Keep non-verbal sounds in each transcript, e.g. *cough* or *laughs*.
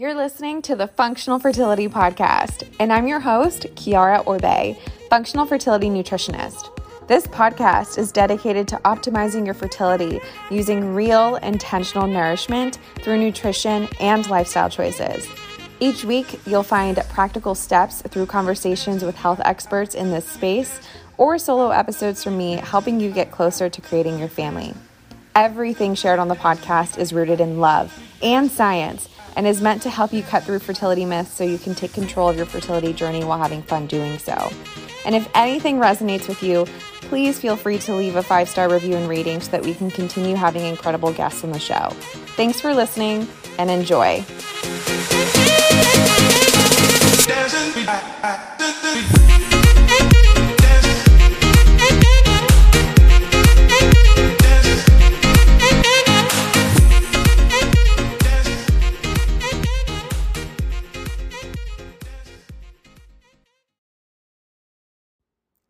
You're listening to the Functional Fertility Podcast, and I'm your host, Kiara Orbe, functional fertility nutritionist. This podcast is dedicated to optimizing your fertility using real, intentional nourishment through nutrition and lifestyle choices. Each week, you'll find practical steps through conversations with health experts in this space or solo episodes from me helping you get closer to creating your family. Everything shared on the podcast is rooted in love and science and is meant to help you cut through fertility myths so you can take control of your fertility journey while having fun doing so. And if anything resonates with you, please feel free to leave a five star review and rating so that we can continue having incredible guests on the show. Thanks for listening and enjoy.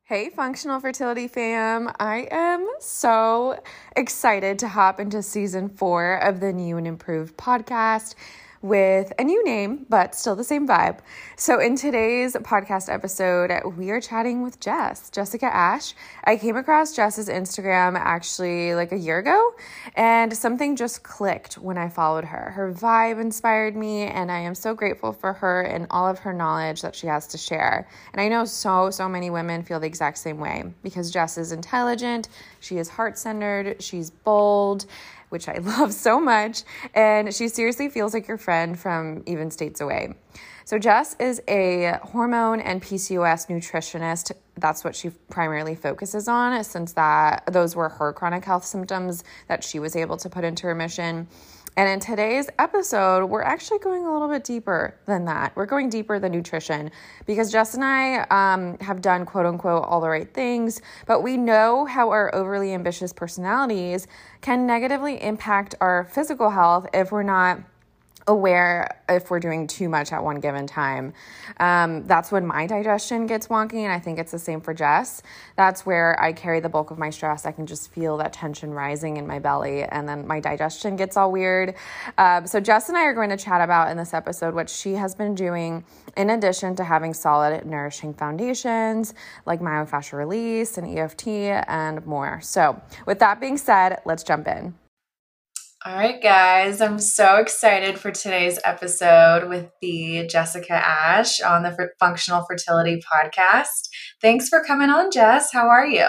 Hey, Functional Fertility fam. I am so excited to hop into season four of the new and improved podcast with a new name, but still the same vibe. So, in today's podcast episode, we are chatting with Jess, Jessica Ash. I came across Jess's Instagram actually like a year ago, and something just clicked when I followed her. Her vibe inspired me, and I am so grateful for her and all of her knowledge that she has to share. And I know so, so many women feel the exact same way because Jess is intelligent, she is heart centered, she's bold which I *laughs* love so much. And she seriously feels like your friend from even states away. So, Jess is a hormone and PCOS nutritionist. That's what she primarily focuses on, since that those were her chronic health symptoms that she was able to put into remission. And in today's episode, we're actually going a little bit deeper than that. We're going deeper than nutrition because Jess and I um, have done quote unquote all the right things, but we know how our overly ambitious personalities can negatively impact our physical health if we're not aware if we're doing too much at one given time. Um, that's when my digestion gets wonky, and I think it's the same for Jess. That's where I carry the bulk of my stress. I can just feel that tension rising in my belly, and then my digestion gets all weird. Um, so, Jess and I are going to chat about in this episode what she has been doing in addition to having solid, nourishing foundations like myofascial release and EFT and more. So, with that being said, let's jump in. All right, guys, I'm so excited for today's episode with the Jessica Ash on the Functional Fertility Podcast. Thanks for coming on, Jess. How are you?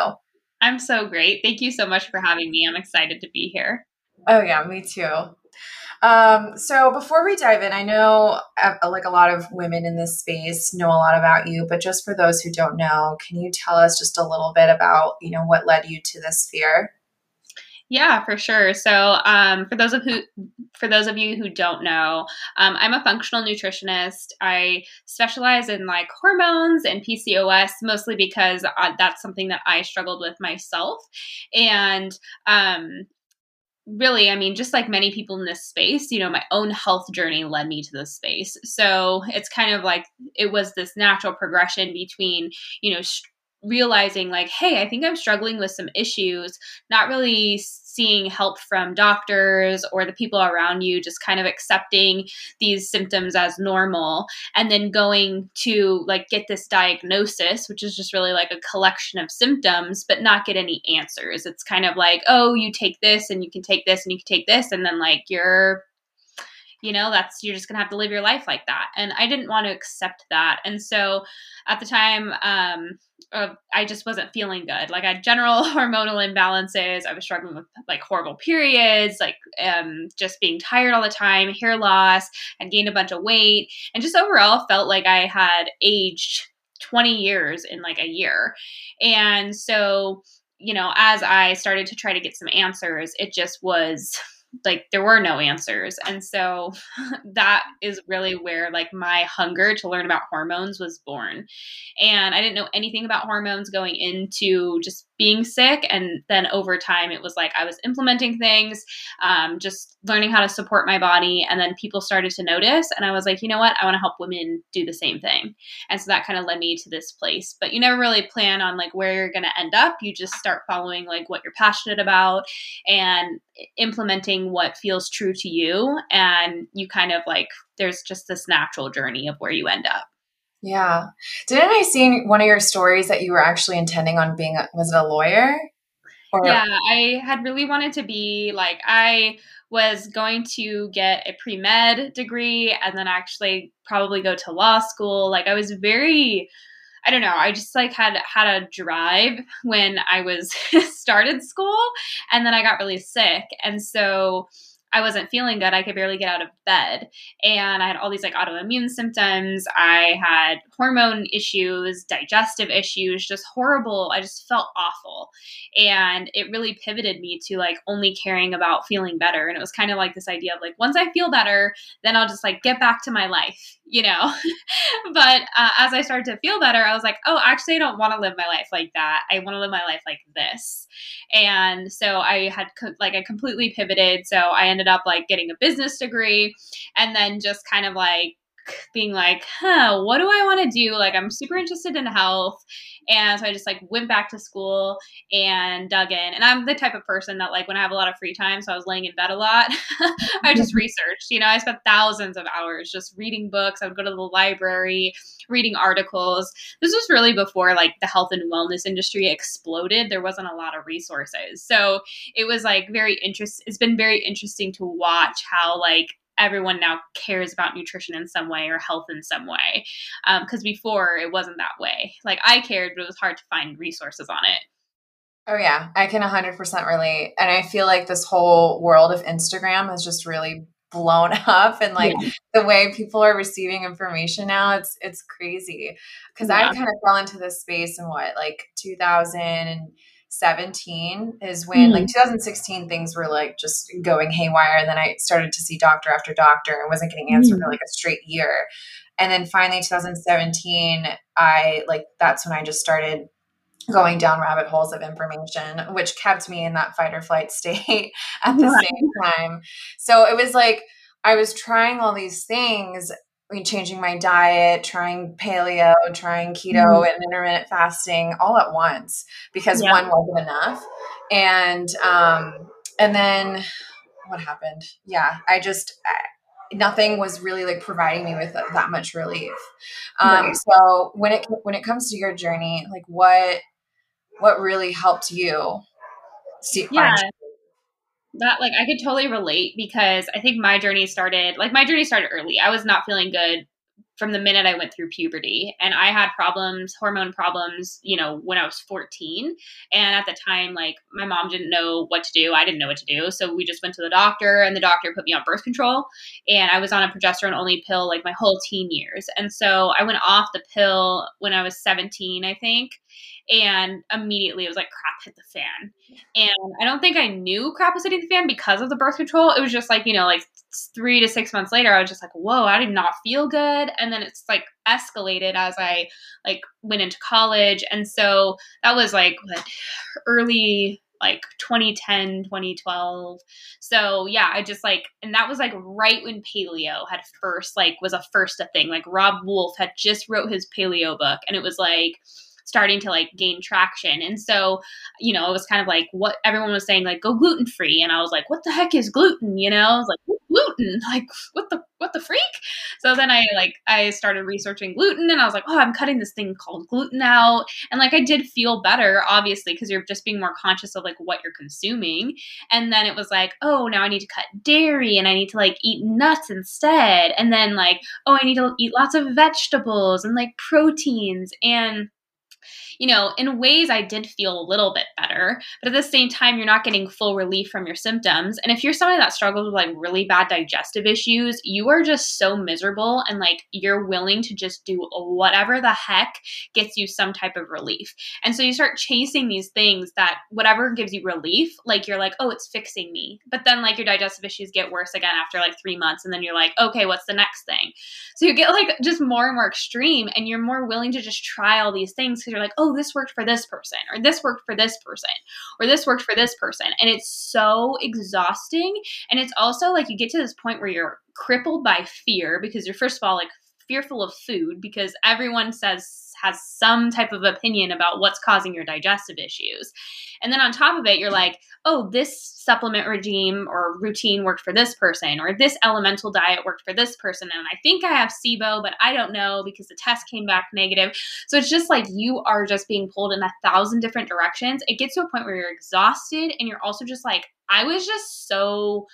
I'm so great. Thank you so much for having me. I'm excited to be here. Oh, yeah, me too. Um, so before we dive in, I know uh, like a lot of women in this space know a lot about you, but just for those who don't know, can you tell us just a little bit about, you know, what led you to this sphere? Yeah, for sure. So, um, for those of who, for those of you who don't know, um, I'm a functional nutritionist. I specialize in like hormones and PCOS, mostly because uh, that's something that I struggled with myself, and um, really, I mean, just like many people in this space, you know, my own health journey led me to this space. So it's kind of like it was this natural progression between, you know, realizing like hey i think i'm struggling with some issues not really seeing help from doctors or the people around you just kind of accepting these symptoms as normal and then going to like get this diagnosis which is just really like a collection of symptoms but not get any answers. It's kind of like oh you take this and you can take this and you can take this and then like you're you know that's you're just gonna have to live your life like that and i didn't want to accept that and so at the time um I just wasn't feeling good. Like I had general *laughs* hormonal imbalances. I was struggling with like horrible periods, like um, just being tired all the time, hair loss, and gained a bunch of weight, and just overall felt like I had aged 20 years in like a year. And so, you know, as I started to try to get some answers, it just was like there were no answers. And so *laughs* that is really where like my hunger to learn about hormones was born. And i didn't know anything about hormones going into just being sick. And then over time it was like i was implementing things um, just learning how to support my body. And then people started to notice. And i was like you know what? I want to help women do the same thing. And so that kind of led me to this place. But you never really plan on like where you're going to end up. You just start following like what you're passionate about. And implementing what feels true to you and you kind of like there's just this natural journey of where you end up. Yeah. Didn't i see in one of your stories that you were actually intending on being a, was it a lawyer? Or- yeah i had really wanted to be like i was going to get a pre-med degree and then actually probably go to law school. Like i was very I don't know. I just like had had a drive when I was *laughs* started school and then I got really sick. And so I wasn't feeling good. I could barely get out of bed. And I had all these like autoimmune symptoms. I had hormone issues, digestive issues, just horrible. I just felt awful. And it really pivoted me to like only caring about feeling better. And it was kind of like this idea of like, once I feel better, then I'll just like get back to my life, you know? *laughs* but uh, as I started to feel better, I was like, oh, actually, I don't want to live my life like that. I want to live my life like this. And so I had co- like, I completely pivoted. So I ended up like getting a business degree and then just kind of like being like, huh, what do I want to do? Like, I'm super interested in health. And so I just like went back to school and dug in. And I'm the type of person that like when I have a lot of free time, so I was laying in bed a lot, *laughs* I just mm-hmm. researched. You know, I spent thousands of hours just reading books. I would go to the library, reading articles. This was really before like the health and wellness industry exploded. There wasn't a lot of resources. So it was like very interesting. It's been very interesting to watch how like everyone now cares about nutrition in some way or health in some way. Because um, before it wasn't that way. Like I cared, but it was hard to find resources on it. Oh, yeah. I can 100% relate. And I feel like this whole world of Instagram has just really blown *laughs* up and like yeah. the way people are receiving information now it's it's crazy because yeah. i kind of fell into this space in what like 2000 and 17 is when mm. like 2016 things were like just going haywire and then i started to see doctor after doctor and wasn't getting answered mm. for like a straight year and then finally 2017 i like that's when i just started going down rabbit holes of information which kept me in that fight or flight *laughs* state at the right. same time so it was like i was trying all these things changing my diet, trying paleo, trying keto mm-hmm. and intermittent fasting all at once because yeah. one wasn't enough. And um and then what happened? Yeah, I just I, nothing was really like providing me with that much relief. Um right. so when it when it comes to your journey, like what what really helped you see yeah that like I could totally relate because I think my journey started like my journey started early. I was not feeling good from the minute I went through puberty and I had problems, hormone problems, you know, when I was 14. And at the time like my mom didn't know what to do. I didn't know what to do. So we just went to the doctor and the doctor put me on birth control and I was on a progesterone only pill like my whole teen years. And so I went off the pill when I was 17, I think and immediately it was like crap hit the fan. And i don't think i knew crap was hitting the fan because of the birth control. It was just like you know like three to six months later i was just like whoa i did not feel good. And then it's like escalated as i like went into college. And so that was like what early like 2010 2012 so yeah i just like and that was like right when paleo had first like was a first a thing. Like Robb Wolf had just wrote his paleo book and it was like starting to like gain traction. And so, you know, it was kind of like what everyone was saying, like go gluten free. And I was like, what the heck is gluten? You know, I was like, gluten? *laughs* Like what the what the freak? So then I like I started researching gluten and I was like, oh, I'm cutting this thing called gluten out. And like I did feel better, obviously, because you're just being more conscious of like what you're consuming. And then it was like, oh, now I need to cut dairy and I need to like eat nuts instead. And then like, oh, I need to eat lots of vegetables and like proteins and you know, in ways I did feel a little bit better, but at the same time, you're not getting full relief from your symptoms. And if you're somebody that struggles with like really bad digestive issues, you are just so miserable and like you're willing to just do whatever the heck gets you some type of relief. And so you start chasing these things that whatever gives you relief, like you're like, oh, it's fixing me. But then like your digestive issues get worse again after like three months. And then you're like, okay, what's the next thing? So you get like just more and more extreme and you're more willing to just try all these things because you're like, oh, oh, this worked for this person, or this worked for this person, or this worked for this person. And it's so exhausting. And it's also like you get to this point where you're crippled by fear because you're, first of all, like fearful of food because everyone says has some type of opinion about what's causing your digestive issues. And then on top of it, you're like, oh, this supplement regime or routine worked for this person, or this elemental diet worked for this person. And I think I have SIBO, but I don't know because the test came back negative. So it's just like you are just being pulled in a thousand different directions. It gets to a point where you're exhausted and you're also just like, I was just so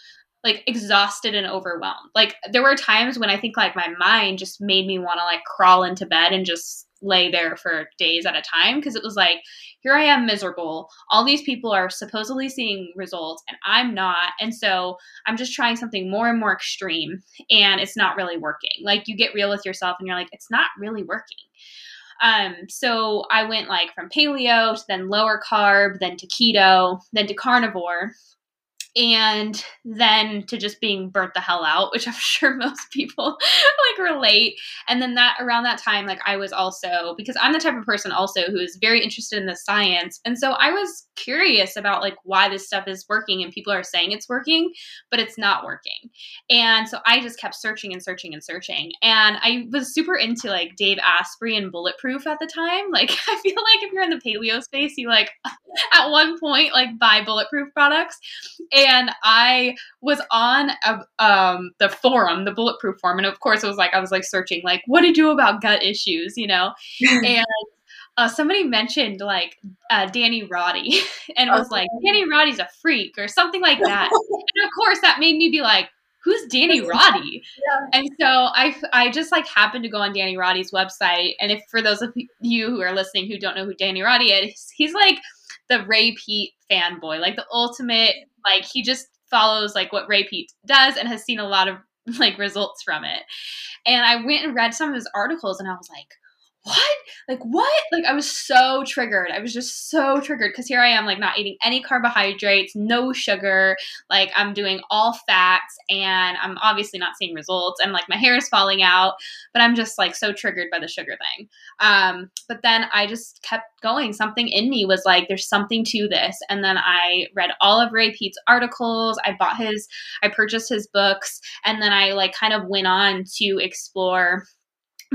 like exhausted and overwhelmed. Like there were times when I think like my mind just made me want to like crawl into bed and just lay there for days at a time because it was like here I am miserable. All these people are supposedly seeing results and I'm not. And so I'm just trying something more and more extreme and it's not really working. Like you get real with yourself and you're like it's not really working. Um, so I went like from paleo to then lower carb, then to keto, then to carnivore and then to just being burnt the hell out which *laughs* i'm sure most people like relate. And then that around that time like i was also because i'm the type of person also who is very interested in the science. And so i was curious about like why this stuff is working and people are saying it's working but it's not working. And so i just kept searching and searching and searching. And i was super into like dave asprey and bulletproof at the time. *laughs* Like i feel like if you're in the paleo space you like *laughs* at one point like buy bulletproof products. and and I was on a, um, the forum, the Bulletproof forum, and of course it was like I was like searching like what to do about gut issues, you know, *laughs* and. Uh, somebody mentioned like uh, Danny Roddy *laughs* and was like Danny Roddy's a freak or something like *laughs* that. and of course, that made me be like, "Who's Danny Roddy?" Yeah. And so I I just like happened to go on Danny Roddy's website, and if for those of you who are listening who don't know who Danny Roddy is, he's like the Ray Peat fanboy, like the ultimate like he just follows like what Ray Peat does and has seen a lot of *laughs* like results from it. And I went and read some of his articles and I was like, what? Like what? Like I was so triggered. I was just so triggered because here I am, like not eating any carbohydrates, no sugar. Like I'm doing all fats, and I'm obviously not seeing results. And like my hair is falling out, but I'm just like so triggered by the sugar thing. Um, but then I just kept going. Something in me was like, there's something to this. And then I read all of Ray Peat's articles. I bought his, I purchased his books, and then I like kind of went on to explore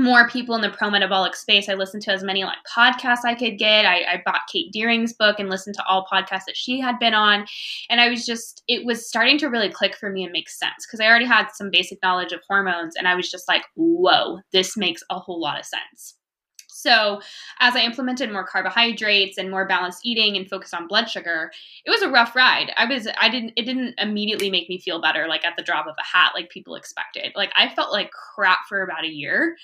more people in the pro metabolic space. I listened to as many like podcasts I could get. I, I, bought Kate Deering's book and listened to all podcasts that she had been on. And I was just, it was starting to really click for me and make sense because I already had some basic knowledge of hormones. And I was just like, whoa, this makes a whole lot of sense. So, as I implemented more carbohydrates and more balanced eating and focused on blood sugar, it was a rough ride. I was I didn't it didn't immediately make me feel better like at the drop of a hat like people expected. Like I felt like crap for about a year.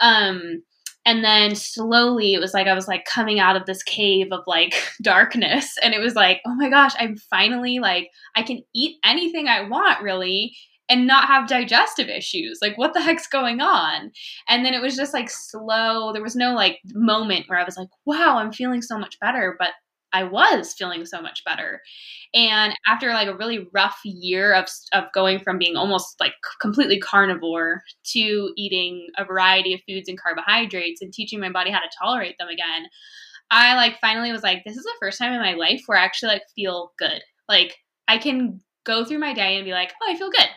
Um and then slowly it was like I was like coming out of this cave of like *laughs* darkness and it was like, "Oh my gosh, I'm finally like I can eat anything I want really." And not have digestive issues. Like, what the heck's going on? And then it was just like slow. There was no like moment where I was like, wow, I'm feeling so much better. But I was feeling so much better. And after like a really rough year of, of going from being almost like completely carnivore to eating a variety of foods and carbohydrates and teaching my body how to tolerate them again, I like finally was like, this is the first time in my life where I actually like feel good. Like I can go through my day and be like, oh, I feel good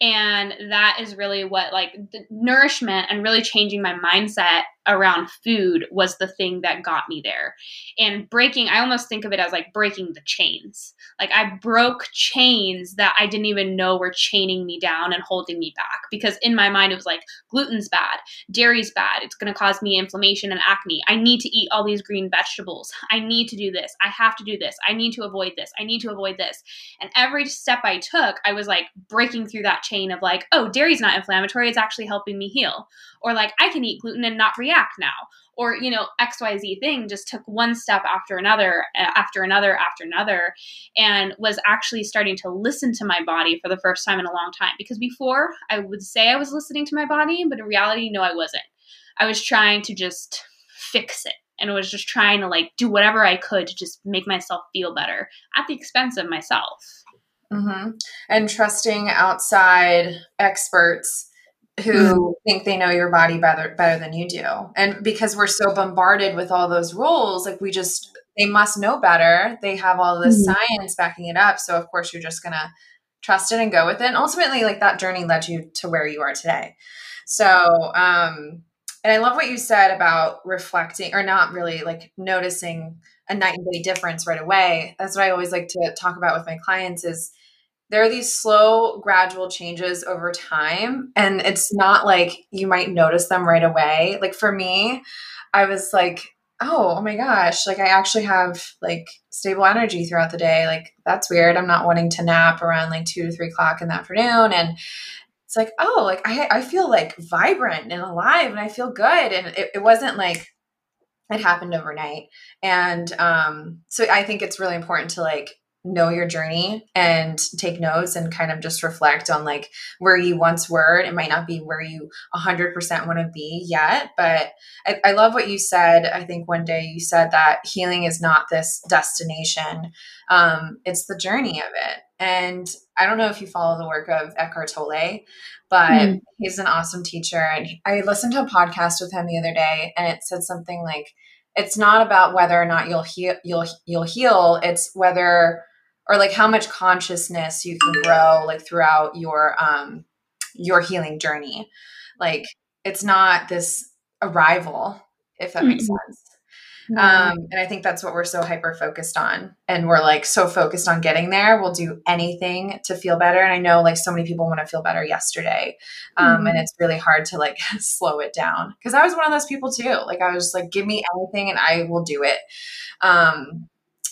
and that is really what like nourishment and really changing my mindset around food was the thing that got me there. And breaking, I almost think of it as like breaking the chains. Like I broke chains that I didn't even know were chaining me down and holding me back because in my mind it was like gluten's bad, dairy's bad, it's going to cause me inflammation and acne. I need to eat all these green vegetables. I need to do this. I have to do this. I need to avoid this. I need to avoid this. And every step I took, I was like breaking through that chain of like, oh, dairy's not inflammatory, it's actually helping me heal. Or like I can eat gluten and not react now. Or you know xyz thing just took one step after another uh, after another after another and was actually starting to listen to my body for the first time in a long time. Because before i would say i was listening to my body but in reality no i wasn't. I was trying to just fix it and was just trying to like do whatever i could to just make myself feel better at the expense of myself mm-hmm. and trusting outside experts who mm-hmm. think they know your body better better than you do. And because we're so bombarded with all those rules, like we just they must know better. They have all this mm-hmm. science backing it up. So of course you're just gonna trust it and go with it. And ultimately, like that journey led you to where you are today. So, um, and I love what you said about reflecting or not really like noticing a night and day difference right away. That's what I always like to talk about with my clients is there are these slow gradual changes over time and it's not like you might notice them right away. Like for me, I was like, oh, oh my gosh, like I actually have like stable energy throughout the day. Like that's weird. I'm not wanting to nap around like two to three o'clock in the afternoon. And it's like, oh, like I, I feel like vibrant and alive and I feel good. And it, it wasn't like it happened overnight. And um, so I think it's really important to like know your journey and take notes and kind of just reflect on like where you once were. It might not be where you 100% want to be yet, but I, I, love what you said. I think one day you said that healing is not this destination, um, it's the journey of it. And I don't know if you follow the work of Eckhart Tolle, but mm. he's an awesome teacher. And I listened to a podcast with him the other day, and it said something like, "It's not about whether or not you'll heal. You'll you'll heal. It's whether or like how much consciousness you can grow like throughout your um your healing journey. Like it's not this arrival, if that mm-hmm. makes sense. Um, and I think that's what we're so hyper focused on. And we're like so focused on getting there. We'll do anything to feel better. And I know like so many people want to feel better yesterday. Um, mm-hmm. And it's really hard to like *laughs* slow it down. Cause I was one of those people too. Like I was like, give me anything and I will do it. Um,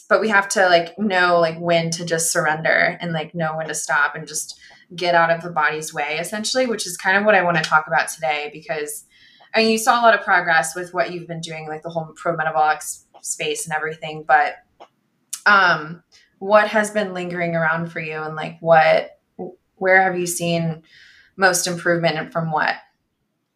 but we have to like know like when to just surrender and like know when to stop and just get out of the body's way essentially which is kind of what i want to talk about today because I mean, you saw a lot of progress with what you've been doing, like the whole pro metabolic space and everything. But um, what has been lingering around for you, and like what, where have you seen most improvement, and from what?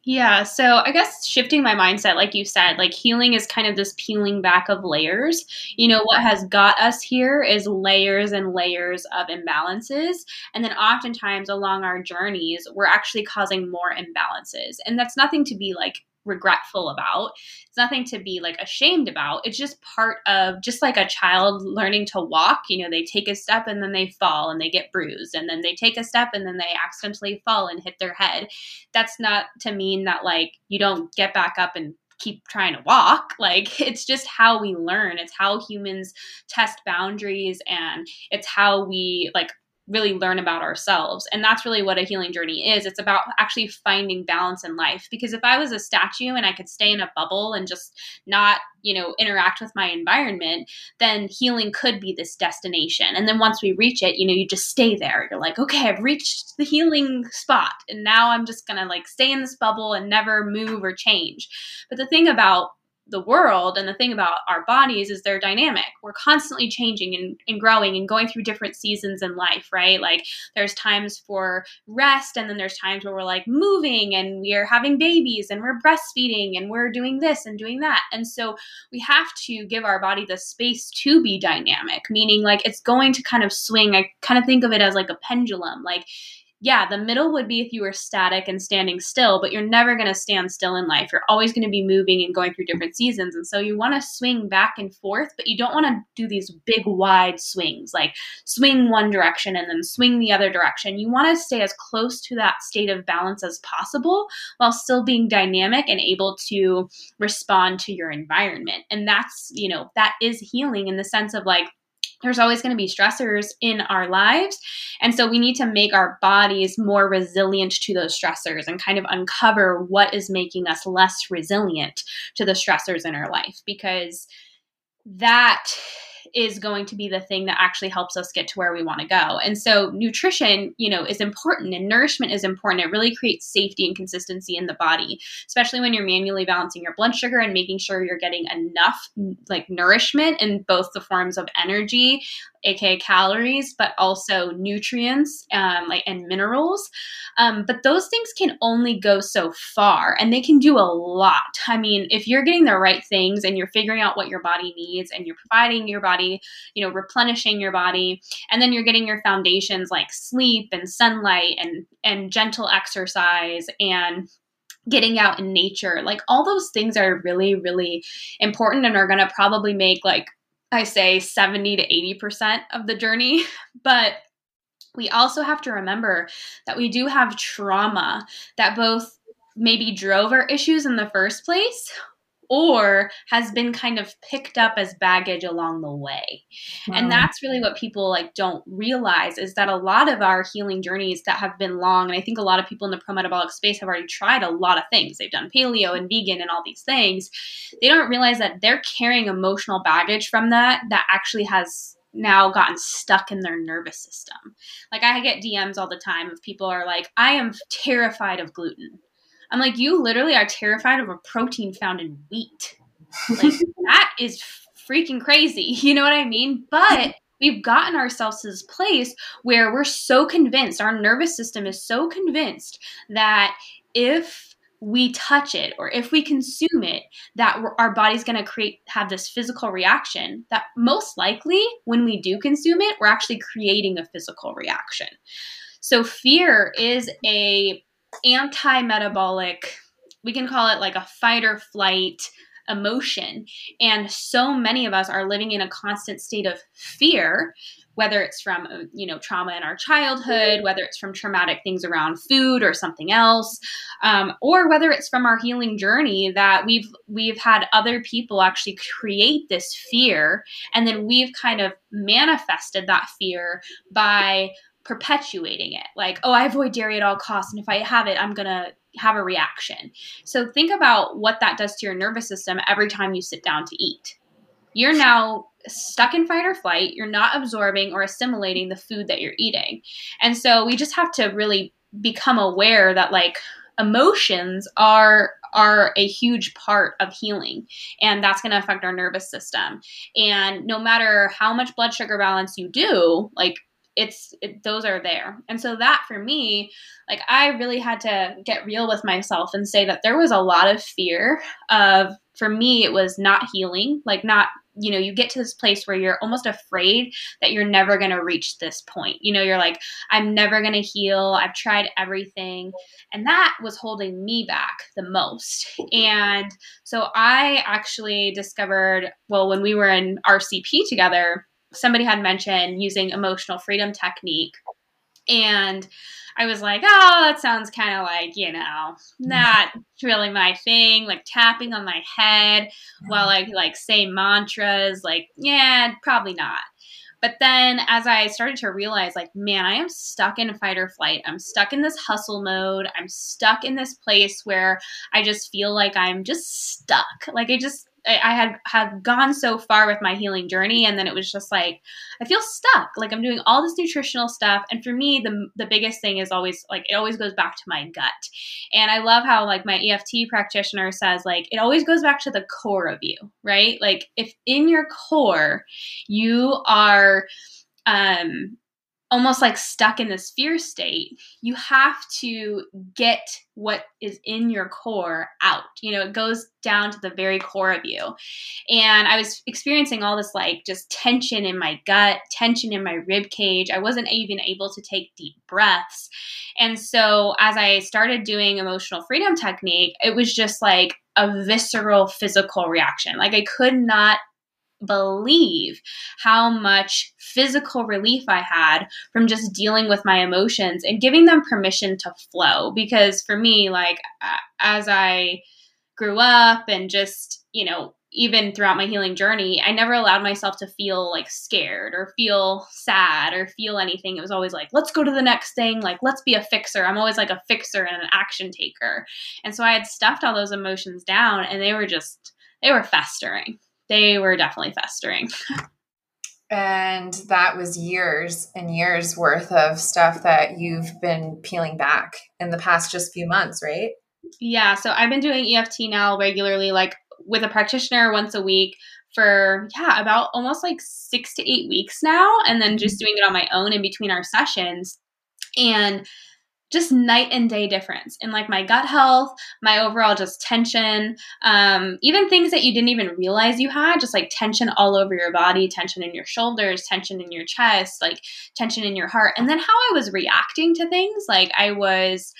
Yeah, so I guess shifting my mindset, like you said, like healing is kind of this peeling back of layers. You know, what has got us here is layers and layers of imbalances. And then oftentimes along our journeys, we're actually causing more imbalances. And that's nothing to be like regretful about. It's nothing to be like ashamed about. It's just part of just like a child learning to walk. You know, they take a step and then they fall and they get bruised, and then they take a step and then they accidentally fall and hit their head. That's not to mean that like you don't get back up and keep trying to walk. *laughs* Like it's just how we learn. It's how humans test boundaries and it's how we like really learn about ourselves. And that's really what a healing journey is. It's about actually finding balance in life. Because if I was a statue and I could stay in a bubble and just not, you know, interact with my environment, then healing could be this destination. And then once we reach it, you know, you just stay there. You're like, okay, I've reached the healing spot. And now I'm just going to like stay in this bubble and never move or change. But the thing about the world and the thing about our bodies is they're dynamic. We're constantly changing and, and growing and going through different seasons in life right? Like there's times for rest and then there's times where we're like moving and we're having babies and we're breastfeeding and we're doing this and doing that. And so we have to give our body the space to be dynamic meaning like it's going to kind of swing. I kind of think of it as like a pendulum. Like yeah, the middle would be if you were static and standing still, but you're never going to stand still in life. You're always going to be moving and going through different seasons. And so you want to swing back and forth, but you don't want to do these big, wide swings, like swing one direction and then swing the other direction. You want to stay as close to that state of balance as possible while still being dynamic and able to respond to your environment. And that's, you know, that is healing in the sense of like, there's always going to be stressors in our lives. And so we need to make our bodies more resilient to those stressors and kind of uncover what is making us less resilient to the stressors in our life because that is going to be the thing that actually helps us get to where we want to go. And so nutrition, you know, is important and nourishment is important. It really creates safety and consistency in the body, especially when you're manually balancing your blood sugar and making sure you're getting enough like nourishment in both the forms of energy aka calories, but also nutrients um, like and minerals. Um, but those things can only go so far, and they can do a lot. I mean, if you're getting the right things and you're figuring out what your body needs, and you're providing your body, you know, replenishing your body, and then you're getting your foundations like sleep and sunlight and and gentle exercise and getting out in nature like all those things are really really important and are going to probably make like I say 70 to 80% of the journey. *laughs* But we also have to remember that we do have trauma that both maybe drove our issues in the first place or has been kind of picked up as baggage along the way. Wow. And that's really what people like don't realize is that a lot of our healing journeys that have been long and I think a lot of people in the pro-metabolic space have already tried a lot of things. They've done paleo and vegan and all these things. They don't realize that they're carrying emotional baggage from that that actually has now gotten stuck in their nervous system. Like I get DMs all the time of people are like, I am terrified of gluten. I'm like, you literally are terrified of a protein found in wheat. Like *laughs* that is freaking crazy. *laughs* You know what I mean? But we've gotten ourselves to this place where we're so convinced, our nervous system is so convinced that if we touch it or if we consume it that our body's going to create have this physical reaction that most likely when we do consume it we're actually creating a physical reaction so fear is a anti-metabolic we can call it like a fight or flight emotion. And so many of us are living in a constant state of fear whether it's from uh, you know trauma in our childhood whether it's from traumatic things around food or something else um, or whether it's from our healing journey that we've we've had other people actually create this fear. And then we've kind of manifested that fear by perpetuating it like oh i avoid dairy at all costs and if i have it i'm gonna have a reaction so think about what that does to your nervous system every time you sit down to eat you're now stuck in fight or flight. You're not absorbing or assimilating the food that you're eating. And so we just have to really become aware that like emotions are are a huge part of healing and that's going to affect our nervous system and no matter how much blood sugar balance you do like it's it, those are there. And so that for me like i really had to get real with myself and say that there was a lot of fear of for me it was not healing. Like not you know you get to this place where you're almost afraid that you're never going to reach this point. You know you're like i'm never going to heal. I've tried everything. And that was holding me back the most. And so i actually discovered well when we were in rcp together somebody had mentioned using emotional freedom technique and I was like, oh, that sounds kind of like, you know, mm. not really my thing, like tapping on my head while mm. I like say mantras, like, yeah, probably not. But then as I started to realize, like, man, I am stuck in fight or flight. I'm stuck in this hustle mode. I'm stuck in this place where I just feel like I'm just stuck. Like, I just, I had had gone so far with my healing journey, and then it was just like I feel stuck. Like I'm doing all this nutritional stuff, and for me, the the biggest thing is always like it always goes back to my gut. And I love how like my EFT practitioner says like it always goes back to the core of you, right? Like if in your core you are um almost like stuck in this fear state, you have to get what is in your core out. You know, it goes down to the very core of you. And I was experiencing all this like just tension in my gut, tension in my rib cage. I wasn't even able to take deep breaths. And so as I started doing emotional freedom technique, it was just like a visceral physical reaction. Like I could not believe how much physical relief I had from just dealing with my emotions and giving them permission to flow. Because for me, like, as I grew up and just, you know, even throughout my healing journey, I never allowed myself to feel like scared or feel sad or feel anything. It was always like, let's go to the next thing. Like, let's be a fixer. I'm always like a fixer and an action taker. And so I had stuffed all those emotions down and they were just, they were festering they were definitely festering. *laughs* and that was years and years worth of stuff that you've been peeling back in the past just few months, right? Yeah. So I've been doing EFT now regularly, like with a practitioner once a week for yeah about almost like six to eight weeks now and then just mm-hmm. doing it on my own in between our sessions and just night and day difference in like my gut health, my overall just tension, um, even things that you didn't even realize you had, just like tension all over your body, tension in your shoulders, tension in your chest, like tension in your heart. And then how I was reacting to things, like I was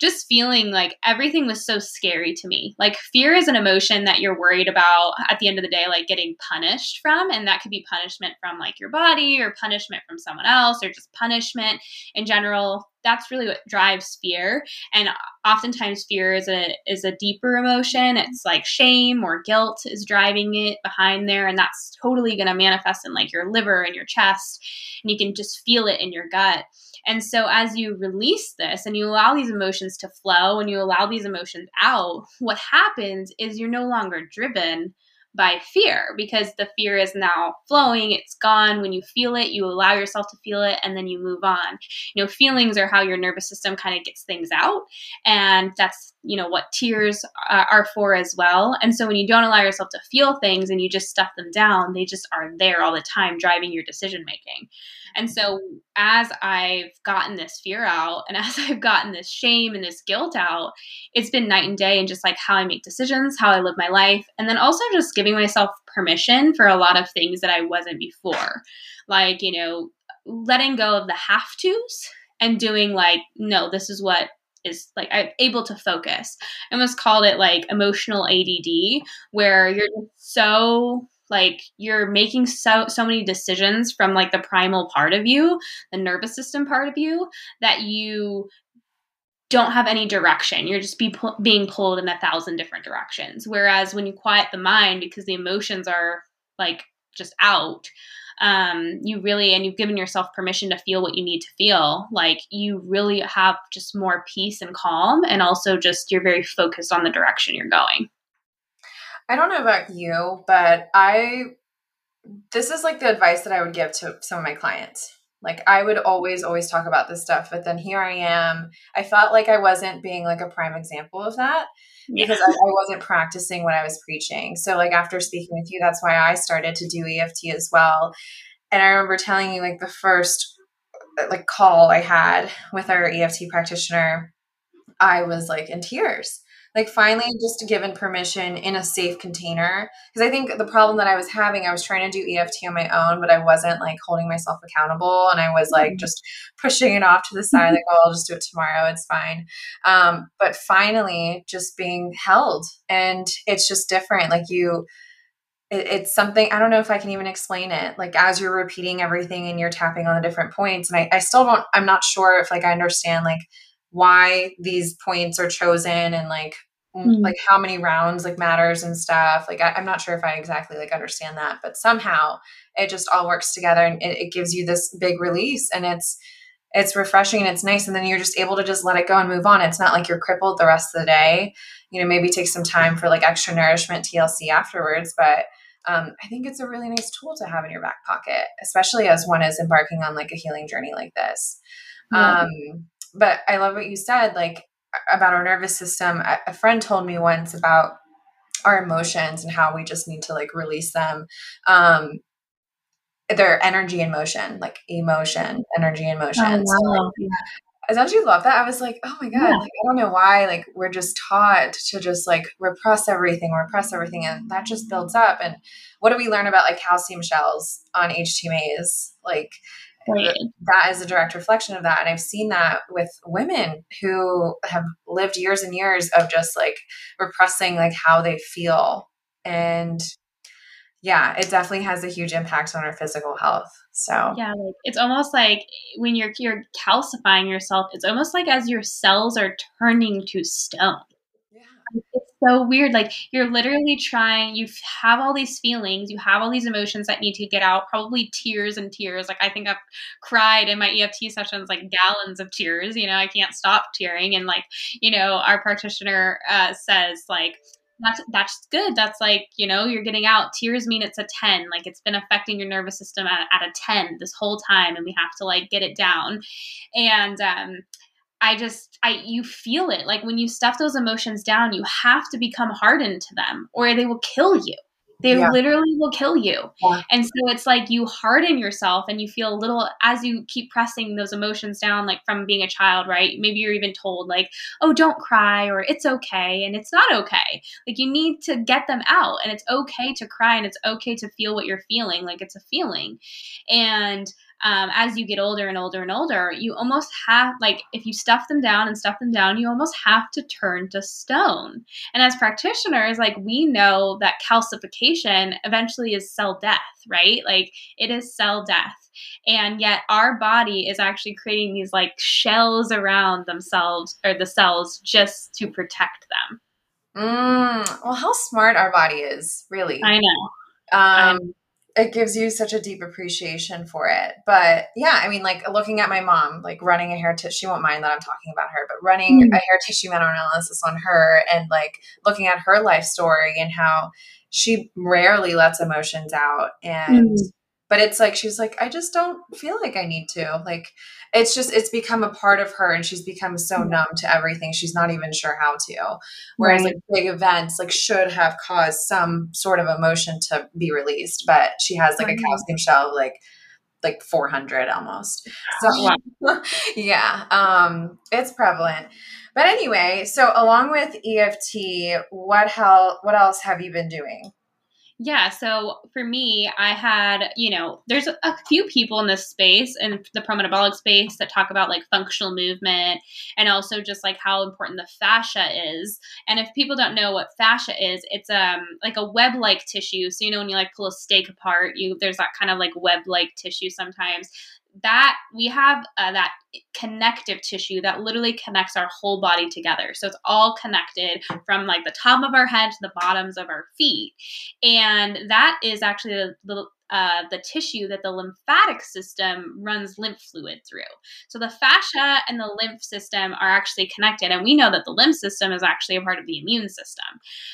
just feeling like everything was so scary to me. Like fear is an emotion that you're worried about at the end of the day, like getting punished from. And that could be punishment from like your body or punishment from someone else or just punishment in general. That's really what drives fear. And oftentimes fear is a is a deeper emotion. Mm-hmm. It's like shame or guilt is driving it behind there. And that's totally gonna manifest in like your liver and your chest. And you can just feel it in your gut. And so as you release this and you allow these emotions to flow and you allow these emotions out, what happens is you're no longer driven by fear because the fear is now flowing it's gone. When you feel it you allow yourself to feel it and then you move on. You know feelings are how your nervous system kind of gets things out and that's you know what tears uh, are for as well and so when you don't allow yourself to feel things and you just stuff them down they just are there all the time driving your decision making and so as I've gotten this fear out and *laughs* as I've gotten this shame and this guilt out, it's been night and day and just like how I make decisions, how I live my life, and then also just giving myself permission for a lot of things that I wasn't before. Like, you know, letting go of the have tos and doing like, no, this is what is like I'm able to focus. I almost called it like emotional ADD, where you're so like you're making so so many decisions from like the primal part of you the nervous system part of you that you don't have any direction you're just be pu- being pulled in a thousand different directions whereas when you quiet the mind because the emotions are like just out um, you really and you've given yourself permission to feel what you need to feel like you really have just more peace and calm and also just you're very focused on the direction you're going I don't know about you, but I this is like the advice that I would give to some of my clients. Like I would always always talk about this stuff, but then here I am. I felt like I wasn't being like a prime example of that yeah. because I, I wasn't practicing what I was preaching. So like after speaking with you, that's why I started to do EFT as well. And I remember telling you like the first uh, like call I had with our EFT practitioner, I was like in tears like finally just given permission in a safe container. Because i think the problem that i was having i was trying to do eft on my own but i wasn't like holding myself accountable and i was like mm-hmm. just pushing it off to the side like oh i'll just do it tomorrow it's fine. Um, but finally just being held and it's just different like you it's something i don't know if i can even explain it. Like as you're repeating everything and you're tapping on the different points and I, I still don't i'm not sure if like i understand like why these points are chosen and like mm. like how many rounds like matters and stuff. Like I, am not sure if i exactly like understand that but somehow it just all works together and it, it gives you this big release and it's it's refreshing and it's nice. And then you're just able to just let it go and move on. It's not like you're crippled the rest of the day. You know maybe take some time for like extra nourishment tlc afterwards but um, i think it's a really nice tool to have in your back pocket especially as one is embarking on like a healing journey like this. Yeah. um, but I love what you said, like about our nervous system. A friend told me once about our emotions and how we just need to like release them. Um, their energy and motion, like emotion, energy and motion. Oh, wow. so, like, yeah. As much as you love that, I was like, oh my God, yeah. like, I don't know why, like, we're just taught to just like repress everything, repress everything, and that just builds up. And what do we learn about like calcium shells on HTMAs? Like, Right. That is a direct reflection of that. And I've seen that with women who have lived years and years of just like repressing like how they feel. And yeah, it definitely has a huge impact on our physical health. So yeah, like it's almost like when you're you're calcifying yourself, it's almost like as your cells are turning to stone. Yeah. It's so weird. Like you're literally trying, you have all these feelings, you have all these emotions that need to get out, probably tears and tears. Like I think I've cried in my EFT sessions like gallons of tears. You know, I can't stop tearing. And like, you know, our practitioner uh, says like, that's that's good. That's like you know you're getting out. Tears mean it's a ten. Like it's been affecting your nervous system at, at a ten this whole time, and we have to like get it down. And um, I just I you feel it. Like when you stuff those emotions down, you have to become hardened to them or they will kill you. They Yeah. literally will kill you. Yeah. And so it's like you harden yourself and you feel a little as you keep pressing those emotions down, like from being a child, right? Maybe you're even told, like, oh, don't cry or it's okay. And it's not okay. Like you need to get them out and it's okay to cry and it's okay to feel what you're feeling. Like it's a feeling. And um, as you get older and older and older, you almost have, like, if you stuff them down and stuff them down, you almost have to turn to stone. And as practitioners, like, we know that calcification eventually is cell death, right? Like, it is cell death. And yet, our body is actually creating these, like, shells around themselves or the cells just to protect them. Mm, well, how smart our body is, really. I know. um, it gives you such a deep appreciation for it. But yeah, I mean, like looking at my mom, like running a hair tissue, she won't mind that I'm talking about her, but running Mm. a hair tissue mineral analysis on her and like looking at her life story and how she rarely lets emotions out. And, Mm. but it's like, she's like, I just don't feel like I need to. Like, it's just, it's become a part of her and she's become so Mm. numb to everything. She's not even sure how to. Whereas Right. like big events like should have caused some sort of emotion to be released, but she has like Right. a calcium shell of like like 400 almost. So Wow. *laughs* yeah, um, it's prevalent. But anyway, so along with EFT, what hell what else have you been doing? Yeah, so for me, I had, you know, there's a, few people in this space in the pro-metabolic space that talk about like functional movement and also just like how important the fascia is. And if people don't know what fascia is, it's um like a web-like tissue. So you know when you like pull a steak apart, you there's that kind of like web-like tissue sometimes. That we have uh, that connective tissue that literally connects our whole body together. So it's all connected from like the top of our head to the bottoms of our feet and that is actually the, the uh, the tissue that the lymphatic system runs lymph fluid through. So the fascia and the lymph system are actually connected, and we know that the lymph system is actually a part of the immune system.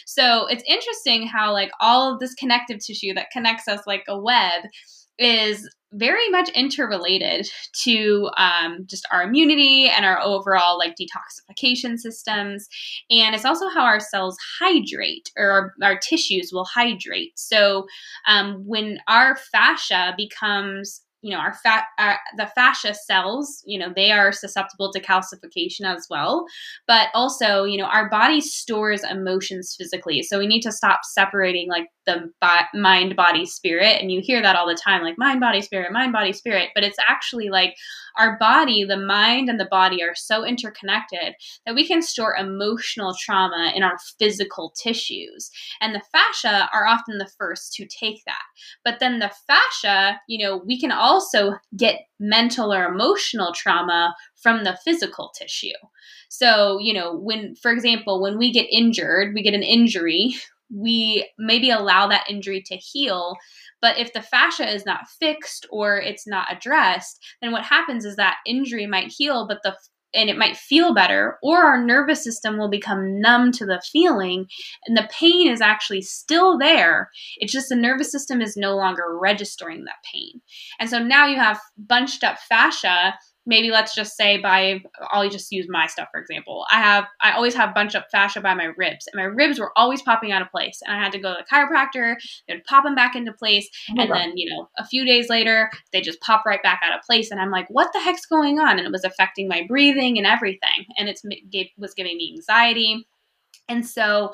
So it's interesting how like all of this connective tissue that connects us like a web is very much interrelated to um, just our immunity and our overall like detoxification systems. And it's also how our cells hydrate or our, our tissues will hydrate. So um, when our fascia becomes you know our fat uh, the fascia cells you know they are susceptible to calcification as well. But also you know our body stores emotions physically. So we need to stop separating like the mind body spirit. And you hear that all the time like mind body spirit mind body spirit. But it's actually like our body the mind and the body are so interconnected that we can store emotional trauma in our physical tissues. And the fascia are often the first to take that. But then the fascia you know we can also get mental or emotional trauma from the physical tissue so you know when for example when we get injured we get an injury we maybe allow that injury to heal. But if the fascia is not fixed or it's not addressed, then what happens is that injury might heal, but the and it might feel better, or our nervous system will become numb to the feeling, and the pain is actually still there. It's just the nervous system is no longer registering that pain. And so now you have bunched up fascia maybe let's just say by I'll just use my stuff for example. I have I always have a bunch up fascia by my ribs, and my ribs were always popping out of place, and I had to go to the chiropractor. They'd pop them back into place, Oh and then you know a few days later they just pop right back out of place, and I'm like, what the heck's going on? And it was affecting my breathing and everything, and it's it was giving me anxiety, and so.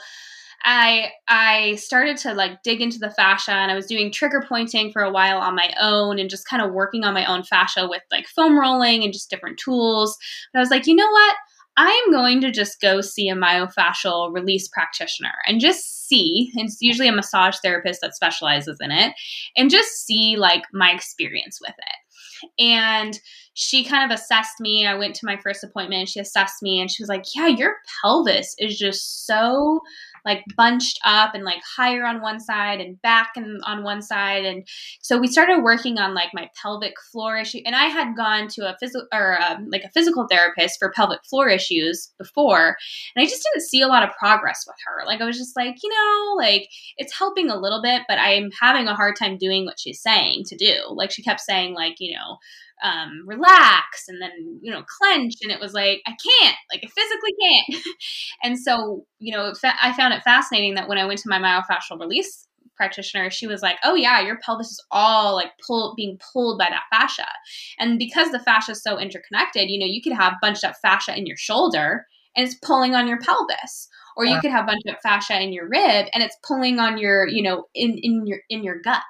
I I started to like dig into the fascia and I was doing trigger pointing for a while on my own and just kind of working on my own fascia with like foam rolling and just different tools. But I was like, you know what? I'm going to just go see a myofascial release practitioner and just see, it's usually a massage therapist that specializes in it, and just see like my experience with it. And she kind of assessed me. I went to my first appointment. She assessed me and she was like, Yeah, your pelvis is just so like bunched up and like higher on one side and back and on one side. And so we started working on like my pelvic floor issue. And i had gone to a physical or um, like a physical therapist for pelvic floor issues before. And i just didn't see a lot of progress with her. Like i was just like you know like it's helping a little bit but i'm having a hard time doing what she's saying to do. Like she kept saying like you know um, relax and then you know clench and it was like i can't like i physically can't. *laughs* And so you know i found it fascinating that when i went to my myofascial release practitioner, she was like, "Oh yeah, your pelvis is all like pulled, being pulled by that fascia." And because the fascia is so interconnected, you know, you could have bunched up fascia in your shoulder and it's pulling on your pelvis. Or you could have bunched up fascia in your rib and it's pulling on your you know in in your in your gut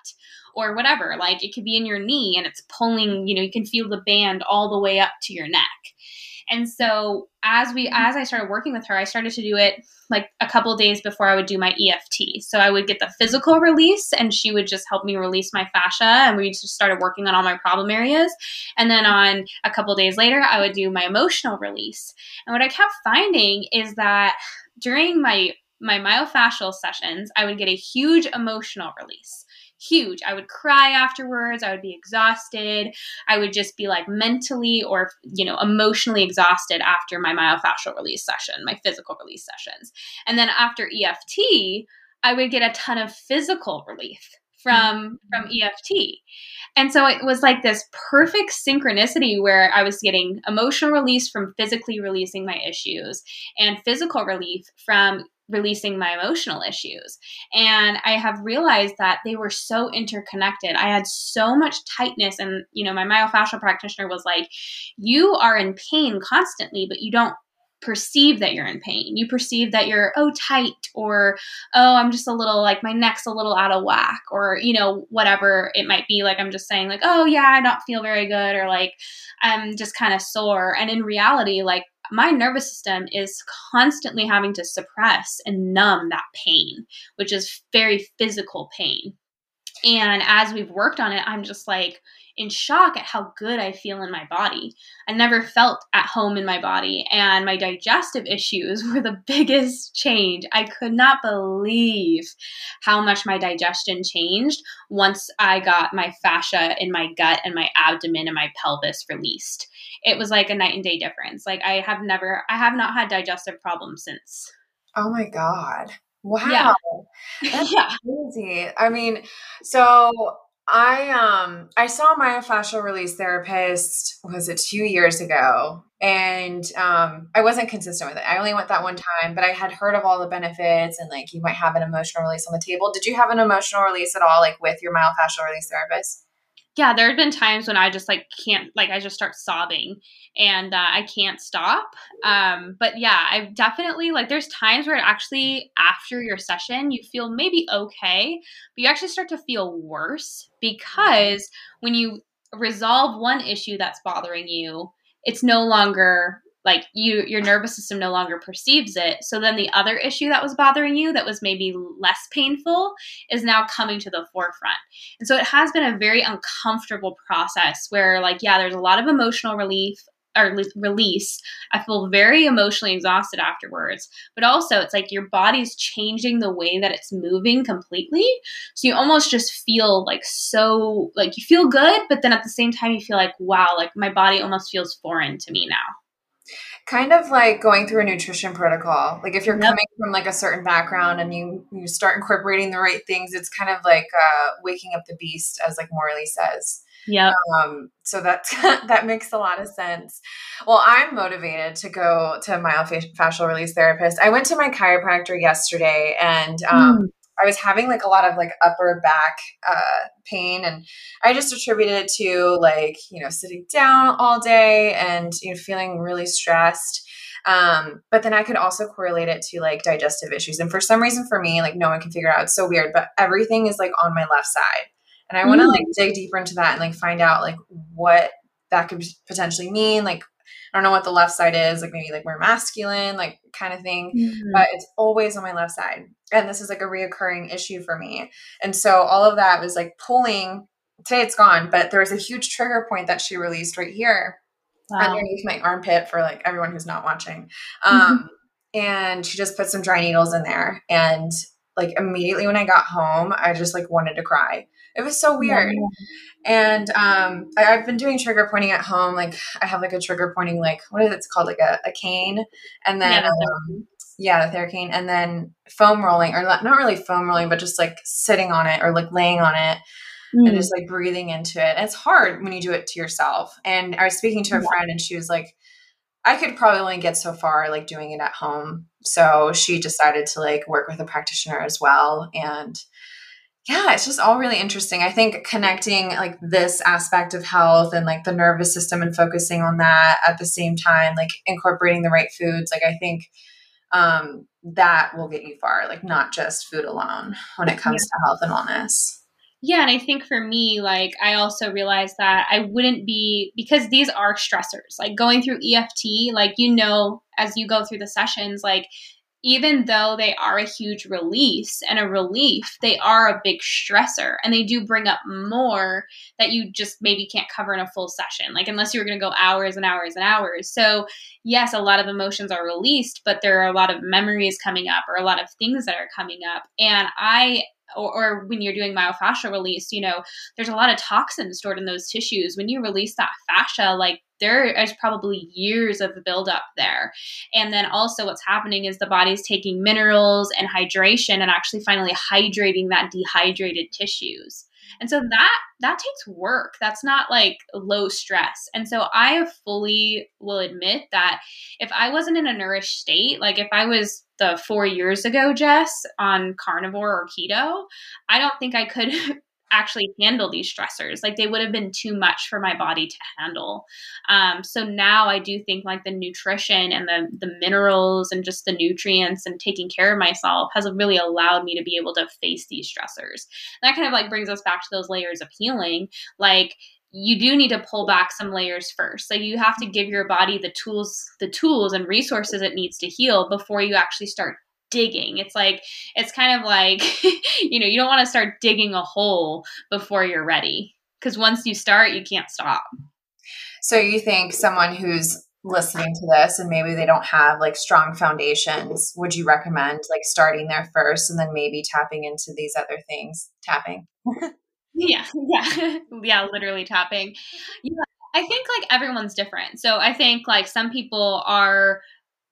or whatever like it could be in your knee and it's pulling you know you can feel the band all the way up to your neck and so as we mm-hmm. as I started working with her, I started to do it like a couple days before I would do my EFT. So I would get the physical release and she would just help me release my fascia and we just started working on all my problem areas. And then on a couple days later, I would do my emotional release. And what I kept finding is that during my my myofascial sessions, I would get a huge emotional release huge. I would cry afterwards. I would be exhausted. I would just be like mentally or, you know, emotionally exhausted after my myofascial release session, my physical release sessions. And then after EFT, I would get a ton of physical relief from mm-hmm. from EFT. And so it was like this perfect synchronicity where I was getting emotional release from physically releasing my issues and physical relief from releasing my emotional issues. And I have realized that they were so interconnected. I had so much tightness and you know my myofascial practitioner was like you are in pain constantly but you don't perceive that you're in pain. You perceive that you're oh tight or oh I'm just a little like my neck's a little out of whack or you know whatever it might be like I'm just saying like oh yeah I don't feel very good or like I'm just kind of sore and in reality like my nervous system is constantly having to suppress and numb that pain, which is very physical pain. And as we've worked on it, I'm just like, in shock at how good I feel in my body. I never felt at home in my body, and my digestive issues *laughs* were the biggest change. I could not believe how much my digestion changed once I got my fascia in my gut and my abdomen and my pelvis released. It was like a night and day difference. Like I have never, I have not had digestive problems since. Oh my God. Wow. Yeah. That's *laughs* yeah. crazy. I mean, so I um I saw my myofascial release therapist was it 2 years ago and um I wasn't consistent with it. I only went that one time, but I had heard of all the benefits and like you might have an emotional release on the table. Did you have an emotional release at all like with your myofascial release therapist? Yeah, there have been times when I just like can't, like I just start sobbing and uh, I can't stop. Um, but yeah, I've definitely like there's times where actually after your session you feel maybe okay, but you actually start to feel worse because when you resolve one issue that's bothering you, it's no longer like you your nervous system no longer perceives it. So then the other issue that was bothering you that was maybe less painful is now coming to the forefront. And so it has been a very uncomfortable process where like yeah there's a lot of emotional relief or release. I feel very emotionally exhausted afterwards. But also it's like your body's changing the way that it's moving completely. So you almost just feel like so like you feel good but then at the same time you feel like wow like my body almost feels foreign to me now kind of like going through a nutrition protocol. Like if you're yep. coming from like a certain background and you you start incorporating the right things it's kind of like uh waking up the beast as like morley says. Yeah um so that *laughs* that makes a lot of sense. Well i'm motivated to go to a myofascial release therapist. I went to my chiropractor yesterday and um mm I was having like a lot of like upper back uh, pain, and I just attributed it to like you know sitting down all day and you know feeling really stressed. Um, but then I could also correlate it to like digestive issues, and for some reason for me, like no one can figure it out. It's so weird, but everything is like on my left side, and I want to mm. like dig deeper into that and like find out like what that could potentially mean, like I don't know what the left side is, like maybe like more masculine, like kind of thing. Mm-hmm. But it's always on my left side. And this is like a reoccurring issue for me. And so all of that was like pulling. Today it's gone, but there was a huge trigger point that she released right here wow. underneath my armpit for like everyone who's not watching. *laughs* Um, mm-hmm. And she just put some dry needles in there. And like immediately when I got home, I just like wanted to cry. It was so weird. Yeah. And um, I, have been doing trigger pointing at home. Like I have like a trigger pointing, like what is it called? Like a, a cane. And then, yeah, um, yeah, the Theracane. And then foam rolling or not, not really foam rolling, but just like sitting on it or like laying on it. Mm. And just like breathing into it. And it's hard when you do it to yourself. And I was speaking to a yeah. friend and she was like, I could probably only get so far like doing it at home. So she decided to like work with a practitioner as well. And yeah, it's just all really interesting. I think connecting like this aspect of health and like the nervous system and focusing on that at the same time, like incorporating the right foods, like I think um, that will get you far, like not just food alone when it comes yeah. to health and wellness. Yeah, and I think for me, like I also realized that I wouldn't be because these are stressors. Like going through EFT, like you know, as you go through the sessions, like even though they are a huge release and a relief, they are a big stressor and they do bring up more that you just maybe can't cover in a full session. Like, unless you were going to go hours and hours and hours. So, yes, a lot of emotions are released, but there are a lot of memories coming up or a lot of things that are coming up. And I or, or, when you're doing myofascial release, you know, there's a lot of toxins stored in those tissues. When you release that fascia, like there is probably years of buildup there. And then also what's happening is the body's taking minerals and hydration and actually finally hydrating that dehydrated tissues. And so that that takes work. That's not like low stress. And so I fully will admit that if I wasn't in a nourished state, like if I was the 4 years ago Jess on carnivore or keto, I don't think I could *laughs* actually handle these stressors. Like they would have been too much for my body to handle. Um, so now I do think like the nutrition and the the minerals and just the nutrients and taking care of myself has really allowed me to be able to face these stressors. And that kind of like brings us back to those layers of healing. Like you do need to pull back some layers first. So you have to give your body the tools, the tools and resources it needs to heal before you actually start digging. It's like it's kind of like *laughs* you know, you don't want to start digging a hole before you're ready because once you start, you can't stop. So you think someone who's listening to this and maybe they don't have like strong foundations, would you recommend like starting there first and then maybe tapping into these other things? Tapping. yeah, *laughs* yeah. yeah, literally tapping. Yeah, I think like everyone's different. So I think like some people are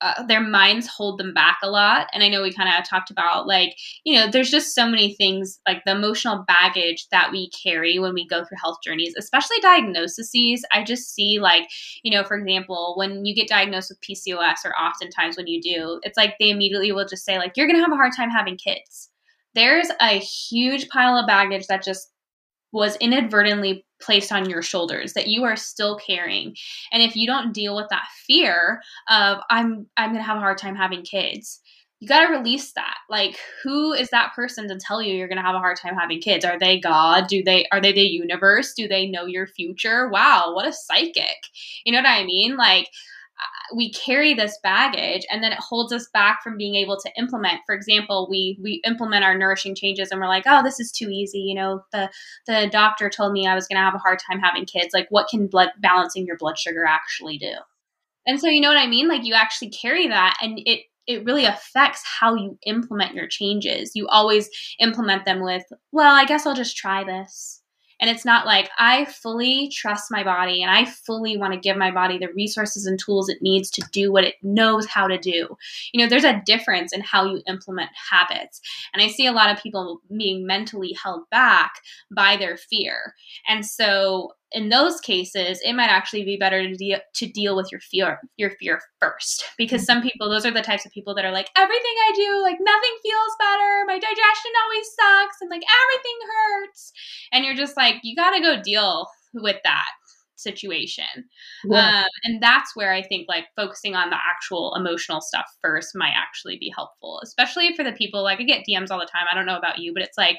uh, their minds hold them back a lot. And I know we kind of talked about like, you know, there's just so many things like the emotional baggage that we carry when we go through health journeys, especially diagnoses. I just see like, you know, for example, when you get diagnosed with PCOS or oftentimes when you do, it's like they immediately will just say like, you're to have a hard time having kids. There's a huge pile of baggage that just was inadvertently placed on your shoulders that you are still carrying and if you don't deal with that fear of i'm i'm to have a hard time having kids you got to release that. Like who is that person to tell you you're going to have a hard time having kids? Are they god? Do they are they the universe? Do they know your future? Wow what a psychic. You know what i mean? Like we carry this baggage and then it holds us back from being able to implement. For example we we implement our nourishing changes and we're like oh this is too easy. You know the the doctor told me i was going to have a hard time having kids. Like what can blood balancing your blood sugar actually do? And so you know what i mean? Like you actually carry that and it it really affects how you implement your changes. You always implement them with well i guess i'll just try this and it's not like I fully trust my body and I fully want to give my body the resources and tools it needs to do what it knows how to do. You know, there's a difference in how you implement habits. And I see a lot of people being mentally held back by their fear. And so in those cases, it might actually be better to, de- to deal with your fear your fear first. Because some people those are the types of people that are like everything I do like nothing feels better. My digestion always sucks and like everything hurts. And you're just like you got to go deal with that situation. Yeah. um, and that's where i think like focusing on the actual emotional stuff first might actually be helpful especially for the people like i get dms all the time. I don't know about you but it's like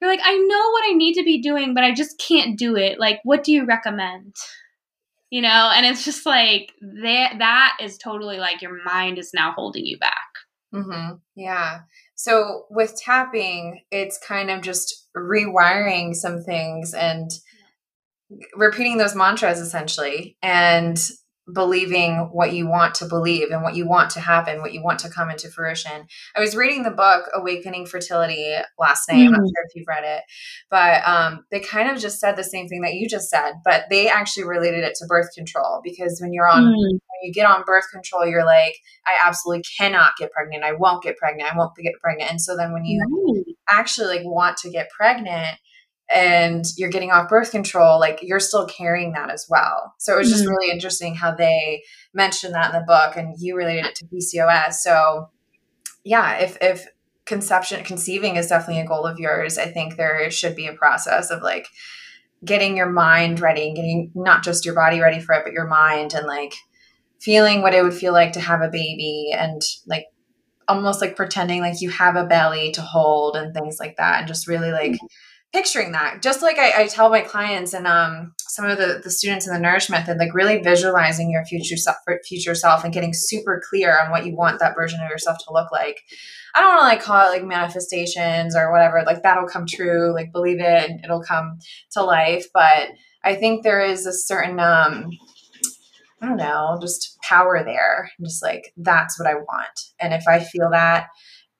you're like, I know what I need to be doing, but I just can't do it. Like, what do you recommend? You know, and it's just like that. That is totally like your mind is now holding you back. Mm-hmm. Yeah. So with tapping, it's kind of just rewiring some things and repeating those mantras essentially, and believing what you want to believe and what you want to happen, what you want to come into fruition. I was reading the book Awakening Fertility last night. Mm. I'm not mm. sure if you've read it, but um, they kind of just said the same thing that you just said, but they actually related it to birth control because when you're on, mm. when you get on birth control, you're like, I absolutely cannot get pregnant. I won't get pregnant. I won't get pregnant. And so then when you actually like want to get pregnant, and you're getting off birth control, like you're still carrying that as well. So it was just mm-hmm. really interesting how they mentioned that in the book and you related it to PCOS. So yeah, if if conception conceiving is definitely a goal of yours, I think there should be a process of like getting your mind ready, and getting not just your body ready for it, but your mind and like feeling what it would feel like to have a baby and like almost like pretending like you have a belly to hold and things like that and just really like mm-hmm. Picturing that just like I, I, tell my clients and um, some of the, the students in the nourish method like really visualizing your future self future self and getting super clear on what you want that version of yourself to look like i don't want to like call it like manifestations or whatever like that'll come true like believe it and it'll come to life but i think there is a certain um I don't know, just power there. just like, that's what I want. And if I feel that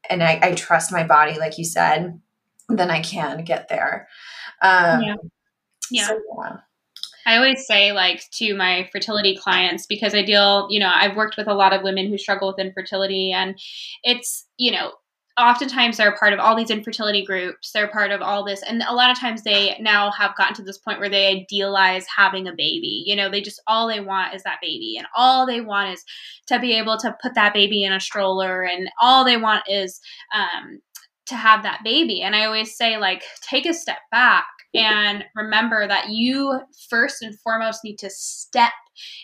and I, I trust my body, like you said, then I can get there. Um, yeah. Yeah. So, yeah. I always say, like, to my fertility clients, because I deal, you know, I've worked with a lot of women who struggle with infertility, and it's, you know, oftentimes they're part of all these infertility groups they're part of all this and a lot of times they now have gotten to this point where they idealize having a baby you know they just all they want is that baby and all they want is to be able to put that baby in a stroller and all they want is um, to have that baby. And i always say like take a step back and remember that you first and foremost need to step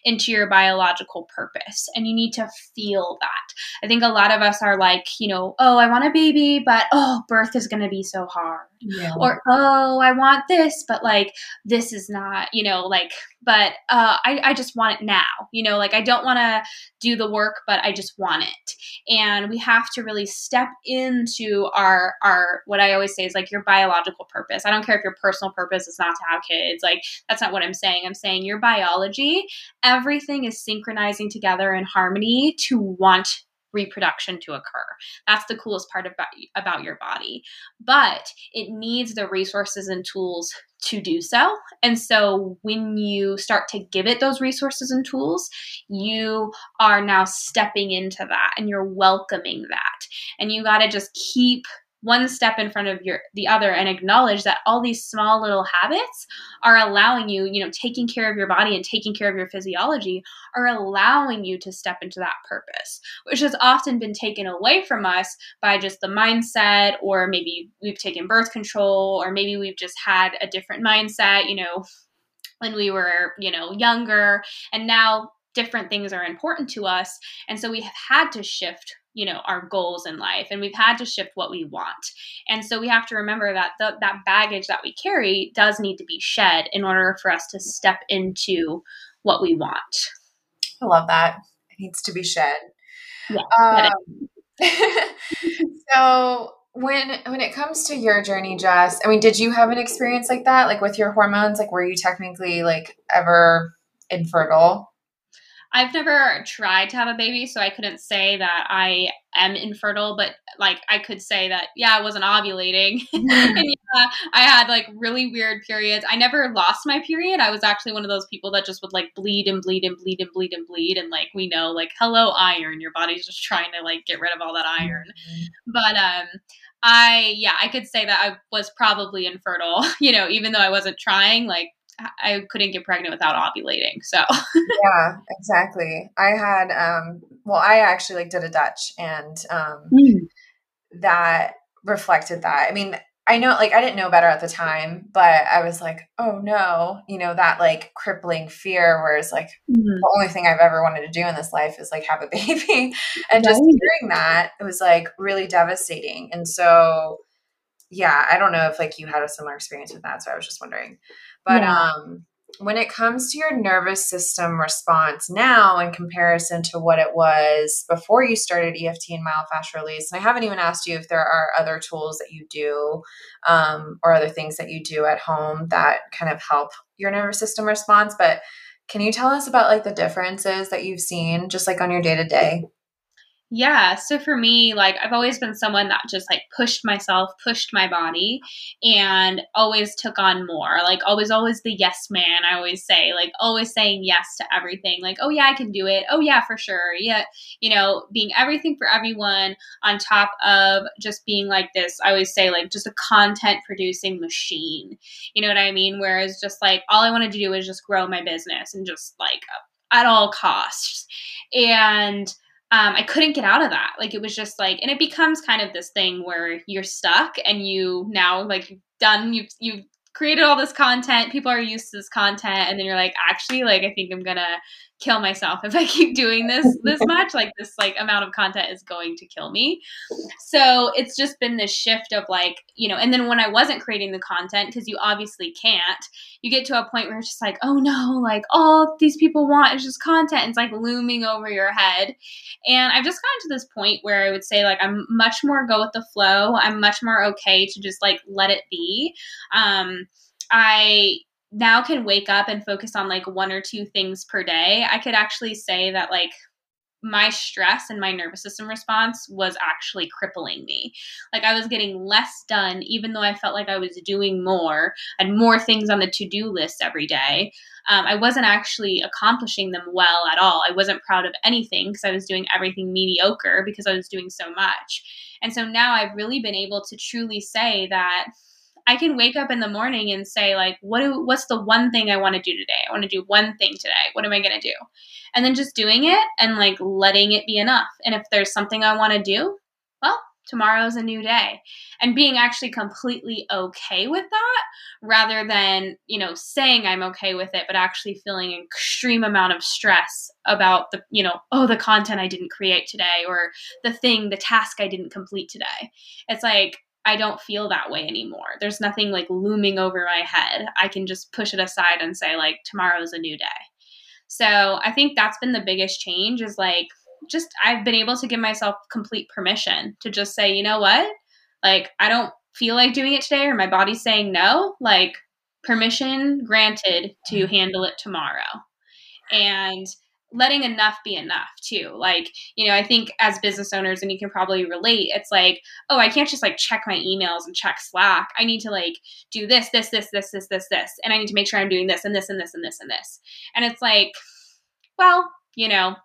into your biological purpose and you need to feel that. I think a lot of us are like, you know, oh, I want a baby, but oh, birth is going to be so hard. Yeah. Or oh, I want this, but like this is not, you know, like but uh, I, I just want it now. You know, like I don't want to do the work, but I just want it. And we have to really step into our our what I always say is like your biological purpose. I don't care if your personal purpose is not to have kids. Like that's not what I'm saying. I'm saying your biology, everything is synchronizing together in harmony to want reproduction to occur. That's the coolest part about, about your body. But it needs the resources and tools to do so. And so when you start to give it those resources and tools, you are now stepping into that and you're welcoming that. And you got to just keep one step in front of your the other and acknowledge that all these small little habits are allowing you you know taking care of your body and taking care of your physiology are allowing you to step into that purpose which has often been taken away from us by just the mindset or maybe we've taken birth control or maybe we've just had a different mindset you know when we were you know younger. And now different things are important to us. And so we have had to shift you know our goals in life and we've had to shift what we want. And so we have to remember that the, that baggage that we carry does need to be shed in order for us to step into what we want. I love that. It needs to be shed. Yeah um, *laughs* so when when it comes to your journey jess i mean did you have an experience like that like with your hormones? Like were you technically like ever infertile I've never tried to have a baby, so I couldn't say that I am infertile, but like I could say that yeah, I wasn't ovulating. *laughs* *laughs* and yeah, I had like really weird periods. I never lost my period. I was actually one of those people that just would like bleed and bleed and bleed and bleed and bleed and like we know like hello iron, your body's just trying to like get rid of all that iron. Mm-hmm. But um I yeah, I could say that I was probably infertile, *laughs* you know, even though I wasn't trying like I couldn't get pregnant without ovulating. So *laughs* yeah, exactly. I had um well, I actually like did a Dutch and um mm. that reflected that. I mean, I know like I didn't know better at the time, but I was like, oh no, you know, that like crippling fear where it's like mm. the only thing I've ever wanted to do in this life is like have a *laughs* baby. and just hearing that, it was like really devastating. And so yeah, I don't know if like you had a similar experience with that. So I was just wondering. But yeah. um, when it comes to your nervous system response now in comparison to what it was before you started EFT and myofascial release, and I haven't even asked you if there are other tools that you do um, or other things that you do at home that kind of help your nervous system response, but can you tell us about like the differences that you've seen just like on your day to day? Yeah. So for me, like I've always been someone that just like pushed myself, pushed my body, and always took on more. Like always, always the yes man. I always say, like always saying yes to everything. Like, oh yeah, I can do it. Oh yeah, for sure. Yeah. You know, being everything for everyone on top of just being like this. I always say like just a content producing machine. You know what I mean? Whereas just like all I wanted to do was just grow my business and just like at all costs. And um, I couldn't get out of that. Like it was just like, and it becomes kind of this thing where you're stuck and you now like done, you've, you've created all this content. People are used to this content. And then you're like, actually, like, I think I'm to kill myself if I keep doing this this much. Like this like amount of content is going to kill me. So it's just been this shift of like, you know, and then when I wasn't creating the content, because you obviously can't, you get to a point where it's just like, oh no, like all these people want is just content. It's like looming over your head. And I've just gotten to this point where I would say like I'm much more go with the flow. I'm much more okay to just like let it be. Um I now can wake up and focus on like one or two things per day, I could actually say that like my stress and my nervous system response was actually crippling me. Like I was getting less done, even though I felt like I was doing more and more things on the to do list every day. Um, I wasn't actually accomplishing them well at all. I wasn't proud of anything because I was doing everything mediocre because I was doing so much. And so now I've really been able to truly say that I can wake up in the morning and say like, what do, what's the one thing I want to do today? I want to do one thing today. What am I going to do? And then just doing it and like letting it be enough. And if there's something I want to do, well, tomorrow's a new day. And being actually completely okay with that rather than, you know, saying I'm okay with it, but actually feeling an extreme amount of stress about the, you know, oh, the content I didn't create today or the thing, the task I didn't complete today. It's like, I don't feel that way anymore. There's nothing like looming over my head. I can just push it aside and say like tomorrow's a new day. So, I think that's been the biggest change is like just I've been able to give myself complete permission to just say, "You know what? Like I don't feel like doing it today or my body's saying no." Like permission granted to handle it tomorrow. And letting enough be enough too. Like, you know, I think as business owners, and you can probably relate, it's like, oh, I can't just like check my emails and check Slack. I need to like do this, this, this, this, this, this, this. And I need to make sure I'm doing this and this and this and this and this. And it's like, well, you know,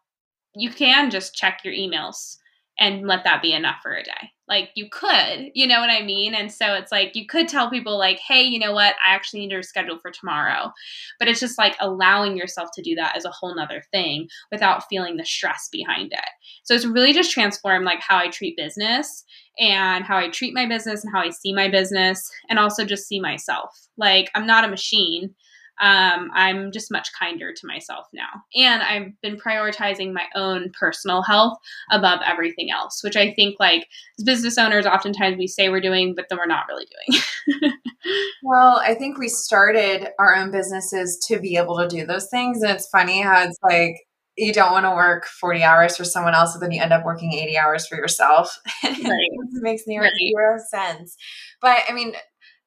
you can just check your emails and let that be enough for a day. Like you could, you know what I mean? And so it's like you could tell people like, "Hey, you know what? I actually need to schedule for tomorrow." But it's just like allowing yourself to do that as a whole nother thing without feeling the stress behind it. So it's really just transformed like how I treat business and how I treat my business and how I see my business and also just see myself. Like I'm not a machine um, I'm just much kinder to myself now. And I've been prioritizing my own personal health above everything else, which I think, like, as business owners, oftentimes we say we're doing, but then we're not really doing. *laughs* well, I think we started our own businesses to be able to do those things. And it's funny how it's like, you don't want to work 40 hours for someone else, but then you end up working 80 hours for yourself. *laughs* Right. it makes zero, right. zero sense. But I mean,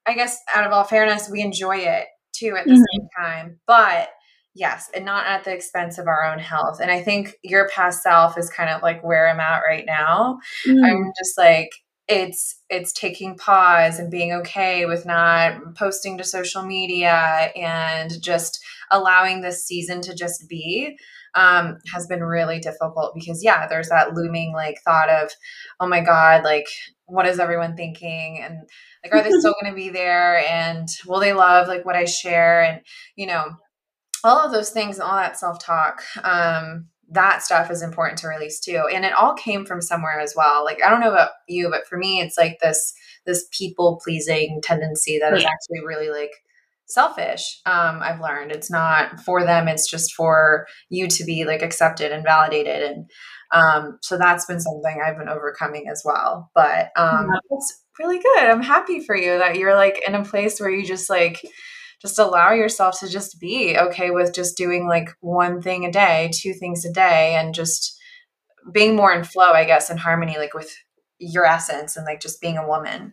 I guess out of all fairness, we enjoy it too at the mm-hmm. same time. But yes, and not at the expense of our own health. And I think your past self is kind of like where I'm at right now. Mm. I'm just like it's it's taking pause and being okay with not posting to social media and just allowing this season to just be um, has been really difficult because yeah there's that looming like thought of oh my god like what is everyone thinking and like are they still going to be there? And will they love like what i share? And you know all of those things and all that self-talk um that stuff is important to release too. And it all came from somewhere as well. Like i don't know about you but for me it's like this this people pleasing tendency that yeah. is actually really like selfish um i've learned. It's not for them it's just for you to be like accepted and validated. And um so that's been something i've been overcoming as well. But um yeah. it's really good. I'm happy for you that you're like in a place where you just like just allow yourself to just be okay with just doing like one thing a day two things a day and just being more in flow i guess in harmony like with your essence and like just being a woman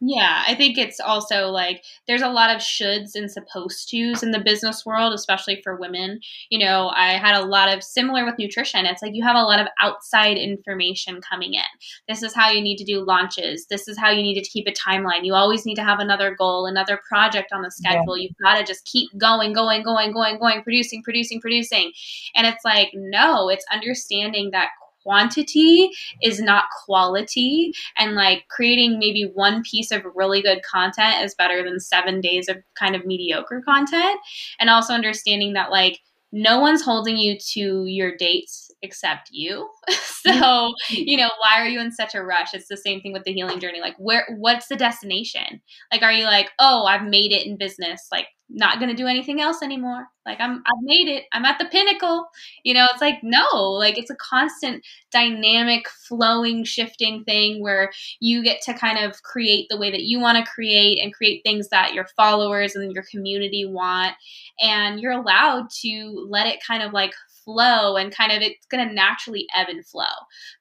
yeah, I think it's also like there's a lot of shoulds and supposed tos in the business world, especially for women. You know, I had a lot of similar with nutrition. It's like you have a lot of outside information coming in. This is how you need to do launches. This is how you need to keep a timeline. You always need to have another goal, another project on the schedule. Yeah. You've got to just keep going, going, going, going, going, producing, producing, producing. And it's like, no, it's understanding that quantity is not quality and like creating maybe one piece of really good content is better than seven days of kind of mediocre content and also understanding that like no one's holding you to your dates except you. *laughs* so, you know, why are you in such a rush? It's the same thing with the healing journey. Like where what's the destination? Like are you like, "Oh, I've made it in business. Like not going to do anything else anymore. Like I'm I've made it. I'm at the pinnacle." You know, it's like no, like it's a constant dynamic flowing shifting thing where you get to kind of create the way that you want to create and create things that your followers and your community want and you're allowed to let it kind of like flow and kind of it's going to naturally ebb and flow.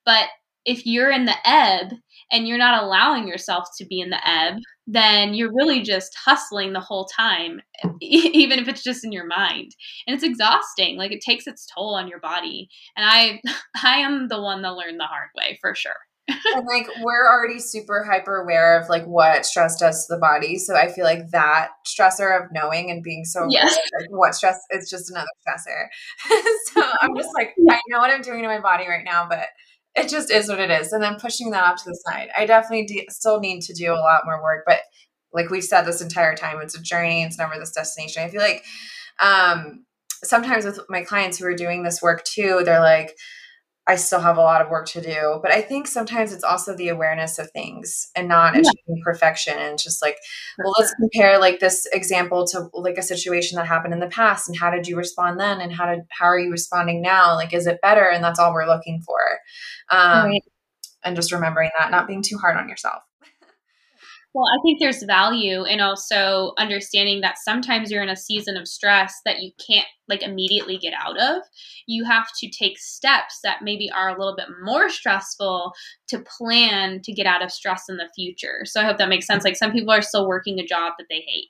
But if you're in the ebb and you're not allowing yourself to be in the ebb, then you're really just hustling the whole time, even if it's just in your mind. And it's exhausting. Like it takes its toll on your body. And I *laughs* I am the one that learned the hard way for sure *laughs* and like we're already super hyper aware of like what stress does to the body. So I feel like that stressor of knowing and being so yes. like what stress is just another stressor. *laughs* so I'm just like, I know what I'm doing to my body right now, but it just is what it is. And then pushing that off to the side. I definitely de- still need to do a lot more work, but like we've said this entire time, it's a journey. It's never this destination. I feel like um, sometimes with my clients who are doing this work too, they're like, I still have a lot of work to do. But I think sometimes it's also the awareness of things and not yeah. achieving perfection. And just like, well, let's compare like this example to like a situation that happened in the past and how did you respond then and how did how are you responding now? Like, is it better? And that's all we're looking for. Um, right. And just remembering that, not being too hard on yourself. Well, I think there's value in also understanding that sometimes you're in a season of stress that you can't like immediately get out of. You have to take steps that maybe are a little bit more stressful to plan to get out of stress in the future. So I hope that makes sense. Like some people are still working a job that they hate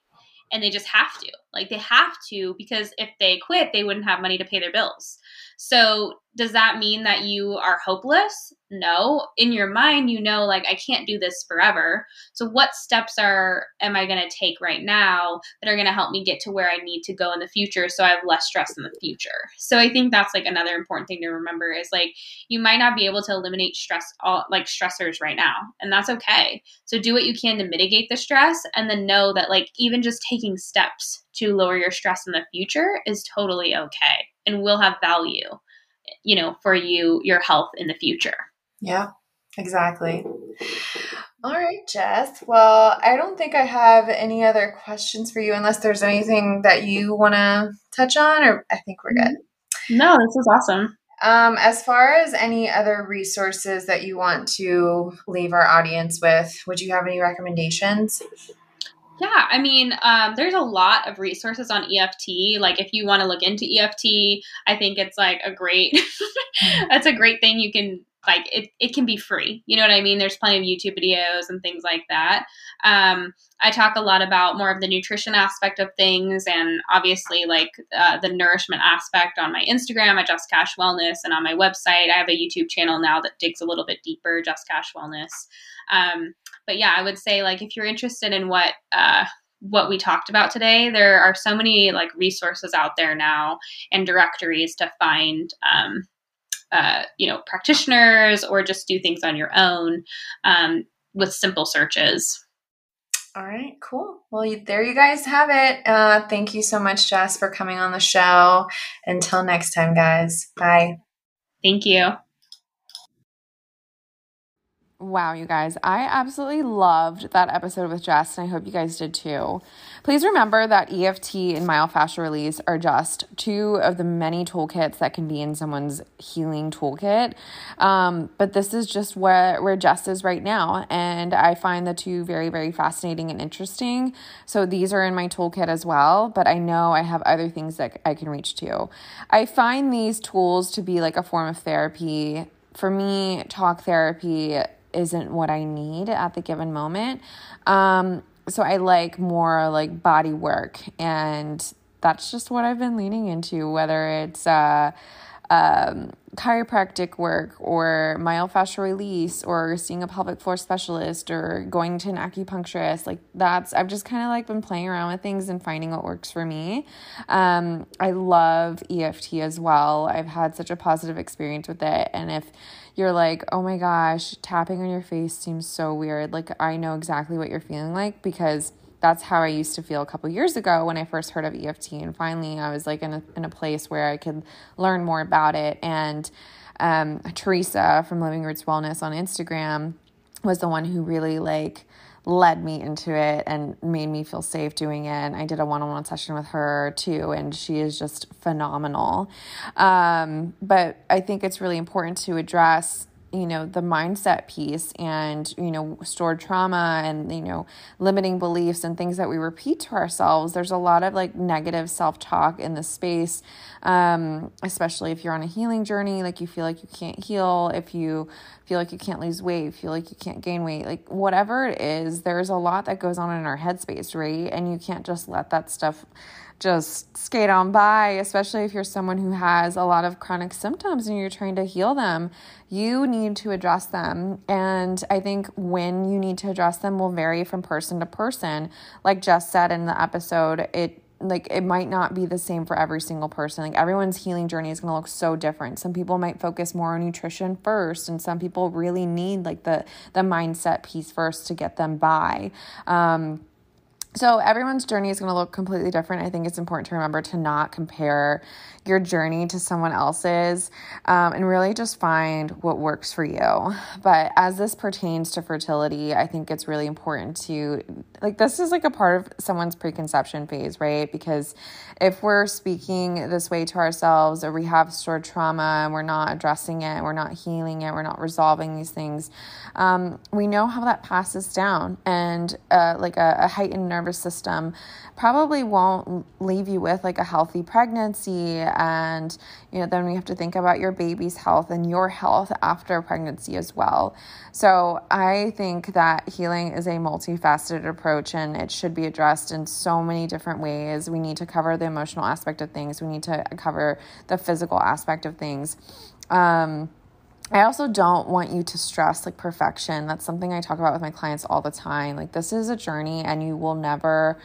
and they just have to. Like they have to because if they quit, they wouldn't have money to pay their bills. So, does that mean that you are hopeless? No. In your mind, you know, like, I can't do this forever. So, what steps are am I going to take right now that are going to help me get to where I need to go in the future so I have less stress in the future? So, I think that's like another important thing to remember is like, you might not be able to eliminate stress, all like stressors right now, and that's okay. So, do what you can to mitigate the stress and then know that, like, even just taking steps to lower your stress in the future is totally okay and will have value, you know, for you, your health in the future. Yeah, exactly. All right, Jess. Well, I don't think I have any other questions for you unless there's anything that you want to touch on, or I think we're good. No, this is awesome. Um, as far as any other resources that you want to leave our audience with, would you have any recommendations? Yeah, I mean, um, there's a lot of resources on EFT. Like, if you want to look into EFT, I think it's like a great, *laughs* that's a great thing. You can like it, it can be free. You know what I mean? There's plenty of YouTube videos and things like that. Um, I talk a lot about more of the nutrition aspect of things and obviously like uh, the nourishment aspect on my Instagram at Just Cash Wellness and on my website. I have a YouTube channel now that digs a little bit deeper, Just Cash Wellness. Um, but yeah, I would say like if you're interested in what uh, what we talked about today, there are so many like resources out there now and directories to find. Um, uh, you know, practitioners or just do things on your own um, with simple searches. All right, cool. Well, you, there you guys have it. Uh, thank you so much, Jess, for coming on the show. Until next time, guys. Bye. Thank you. Wow, you guys, I absolutely loved that episode with Jess, and I hope you guys did too. Please remember that EFT and myofascial release are just two of the many toolkits that can be in someone's healing toolkit. Um, but this is just where, where Jess is right now, and I find the two very, very fascinating and interesting. So these are in my toolkit as well, but I know I have other things that I can reach to. I find these tools to be like a form of therapy. For me, talk therapy isn't what I need at the given moment. Um, so I like more like body work, and that's just what I've been leaning into, whether it's uh, um, chiropractic work or myofascial release or seeing a pelvic floor specialist or going to an acupuncturist like that's i've just kind of like been playing around with things and finding what works for me. Um, i love eft as well. I've had such a positive experience with it and if you're like oh my gosh tapping on your face seems so weird like i know exactly what you're feeling like because that's how I used to feel a couple years ago when I first heard of EFT. And finally, I was like in a, in a place where I could learn more about it. And um, Teresa from Living Roots Wellness on Instagram was the one who really like led me into it and made me feel safe doing it. And I did a one on one session with her too, and she is just phenomenal. Um, but I think it's really important to address you know the mindset piece and you know stored trauma and you know limiting beliefs and things that we repeat to ourselves there's a lot of like negative self-talk in the space um, especially if you're on a healing journey like you feel like you can't heal if you feel like you can't lose weight feel like you can't gain weight like whatever it is there's a lot that goes on in our headspace right? And you can't just let that stuff just skate on by, especially if you're someone who has a lot of chronic symptoms and you're trying to heal them. You need to address them. And I think when you need to address them will vary from person to person. Like Jess said in the episode, it like it might not be the same for every single person like everyone's healing journey is going to look so different some people might focus more on nutrition first and some people really need like the the mindset piece first to get them by um so everyone's journey is going to look completely different. I think it's important to remember to not compare your journey to someone else's um, and really just find what works for you. But as this pertains to fertility, I think it's really important to, like, this is like a part of someone's preconception phase, right? Because if we're speaking this way to ourselves or we have stored trauma and we're not addressing it, we're not healing it, we're not resolving these things, um, we know how that passes down. And uh, like a, a heightened nervous system probably won't leave you with like a healthy pregnancy and you know then we have to think about your baby's health and your health after pregnancy as well so i think that healing is a multifaceted approach and it should be addressed in so many different ways we need to cover the emotional aspect of things we need to cover the physical aspect of things um, I also don't want you to stress like perfection. That's something I talk about with my clients all the time. Like, this is a journey and you will never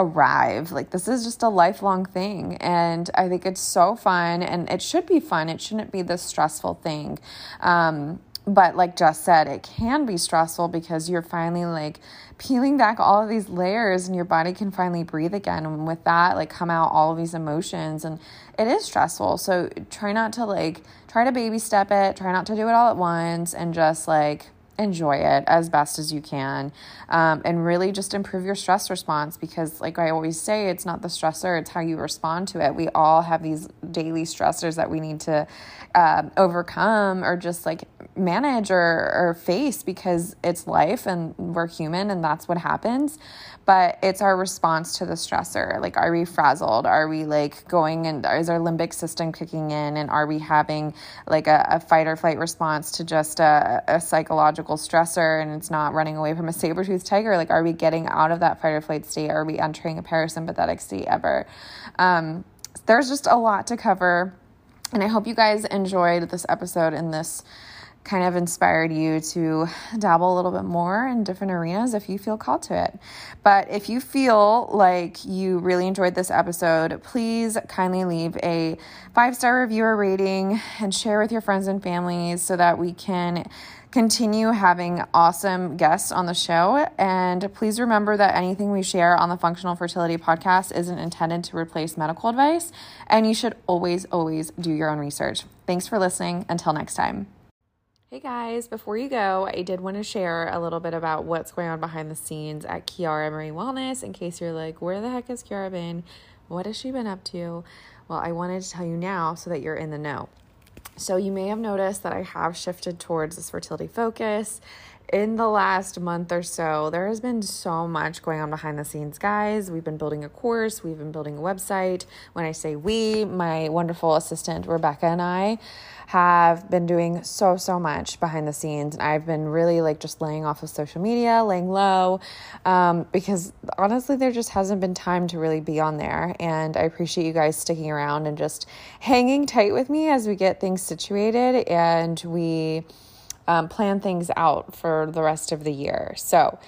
arrive. Like, this is just a lifelong thing. And I think it's so fun and it should be fun. It shouldn't be this stressful thing. Um, but like Jess said, it can be stressful because you're finally like peeling back all of these layers and your body can finally breathe again. And with that, like come out all of these emotions. And it is stressful. So try not to like, try to baby step it, try not to do it all at once, and just like enjoy it as best as you can um, and really just improve your stress response because like i always say it's not the stressor it's how you respond to it. We all have these daily stressors that we need to uh, overcome or just like manage or, or face because it's life and we're human and that's what happens but it's our response to the stressor. Like are we frazzled? Are we like going and is our limbic system kicking in? And are we having like a, a fight or flight response to just a, a psychological stressor and it's not running away from a saber-toothed tiger? Like are we getting out of that fight or flight state? Are we entering a parasympathetic state ever? Um, there's just a lot to cover. And i hope you guys enjoyed this episode and this kind of inspired you to dabble a little bit more in different arenas if you feel called to it. But if you feel like you really enjoyed this episode, please kindly leave a five star review or rating and share with your friends and families so that we can continue having awesome guests on the show. And please remember that anything we share on the Functional Fertility Podcast isn't intended to replace medical advice. And you should always, always do your own research. Thanks for listening. Until next time. Hey guys, before you go, I did want to share a little bit about what's going on behind the scenes at Kiara Marie Wellness in case you're like, where the heck has Kiara been? What has she been up to? Well, I wanted to tell you now so that you're in the know. So, you may have noticed that I have shifted towards this fertility focus. In the last month or so, there has been so much going on behind the scenes, guys. We've been building a course, we've been building a website. When I say we, my wonderful assistant Rebecca and I have been doing so, so much behind the scenes. And I've been really like just laying off of social media, laying low, um, because honestly, there just hasn't been time to really be on there. And I appreciate you guys sticking around and just hanging tight with me as we get things situated and we. Um, plan things out for the rest of the year. So,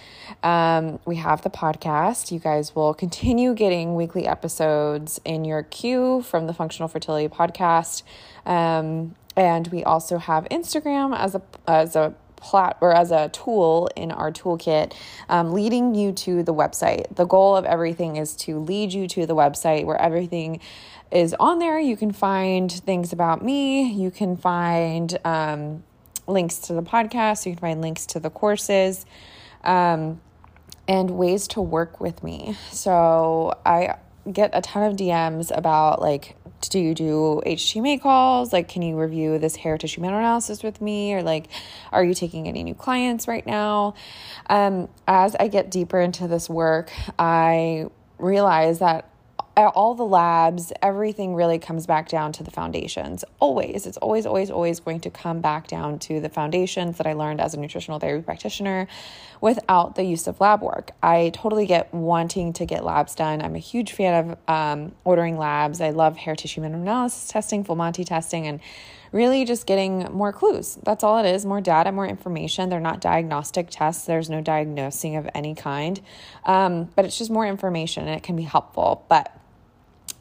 um, we have the podcast. You guys will continue getting weekly episodes in your queue from the Functional Fertility Podcast. Um, and we also have Instagram as a as a plat or as a tool in our toolkit, um, leading you to the website. The goal of everything is to lead you to the website where everything is on there. You can find things about me. You can find um, links to the podcast. You can find links to the courses. Um, and ways to work with me. So I get a ton of DMs about like, do you do HTMA calls? Like, can you review this hair tissue mineral analysis with me? Or like, are you taking any new clients right now? Um, as I get deeper into this work, I realize that all the labs, everything really comes back down to the foundations. Always. It's always, always, always going to come back down to the foundations that I learned as a nutritional therapy practitioner without the use of lab work. I totally get wanting to get labs done. I'm a huge fan of um, ordering labs. I love hair tissue mineral analysis testing, full Monty testing, and really just getting more clues. That's all it is more data, more information. They're not diagnostic tests, there's no diagnosing of any kind, um, but it's just more information and it can be helpful. But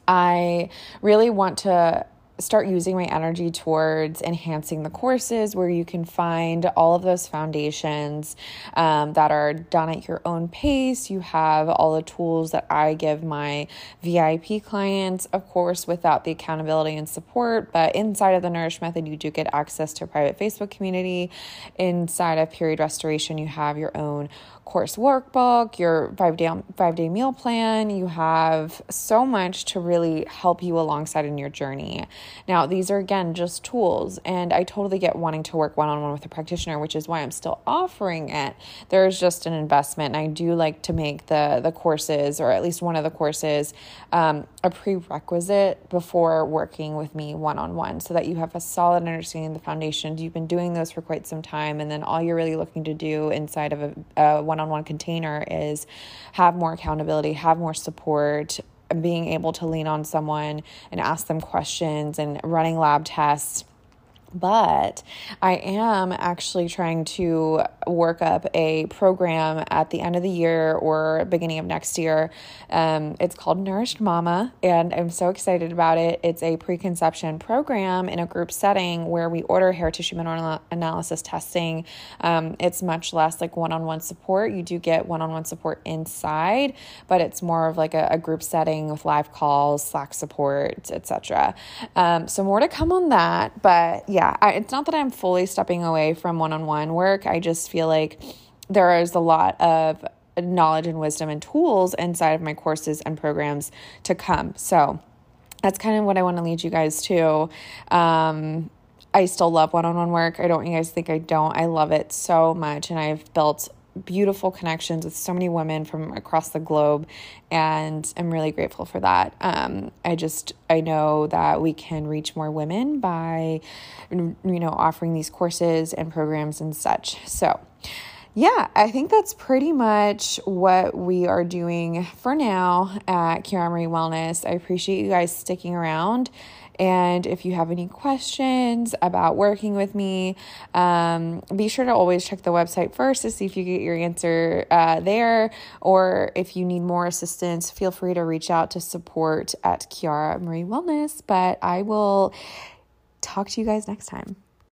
I really want to start using my energy towards enhancing the courses where you can find all of those foundations um, that are done at your own pace. You have all the tools that I give my VIP clients, of course, without the accountability and support. But inside of the Nourish Method, you do get access to a private Facebook community. Inside of Period Restoration, you have your own course workbook, your five day five day meal plan. You have so much to really help you alongside in your journey. Now, these are again just tools, and I totally get wanting to work one on one with a practitioner, which is why I'm still offering it. There's just an investment, and I do like to make the the courses, or at least one of the courses, um, a prerequisite before working with me one on one, so that you have a solid understanding of the foundations. You've been doing those for quite some time, and then all you're really looking to do inside of a one on one container is have more accountability, have more support, being able to lean on someone and ask them questions and running lab tests but I am actually trying to work up a program at the end of the year or beginning of next year. Um, it's called Nourished Mama, and I'm so excited about it. It's a preconception program in a group setting where we order hair tissue mineral analysis testing. Um, it's much less like one on one support. You do get one on one support inside, but it's more of like a, a group setting with live calls, Slack support, etc. Um, so, more to come on that, but yeah yeah, I, it's not that I'm fully stepping away from one on one work. I just feel like there is a lot of knowledge and wisdom and tools inside of my courses and programs to come. So that's kind of what I want to lead you guys to. Um, I still love one on one work. I don't you guys think I don't. I love it so much. And I've built beautiful connections with so many women from across the globe and i'm really grateful for that um, i just i know that we can reach more women by you know offering these courses and programs and such so yeah, I think that's pretty much what we are doing for now at Kiara Marie Wellness. I appreciate you guys sticking around. And if you have any questions about working with me, um, be sure to always check the website first to see if you get your answer uh, there. Or if you need more assistance, feel free to reach out to support at Kiara Marie Wellness. But I will talk to you guys next time.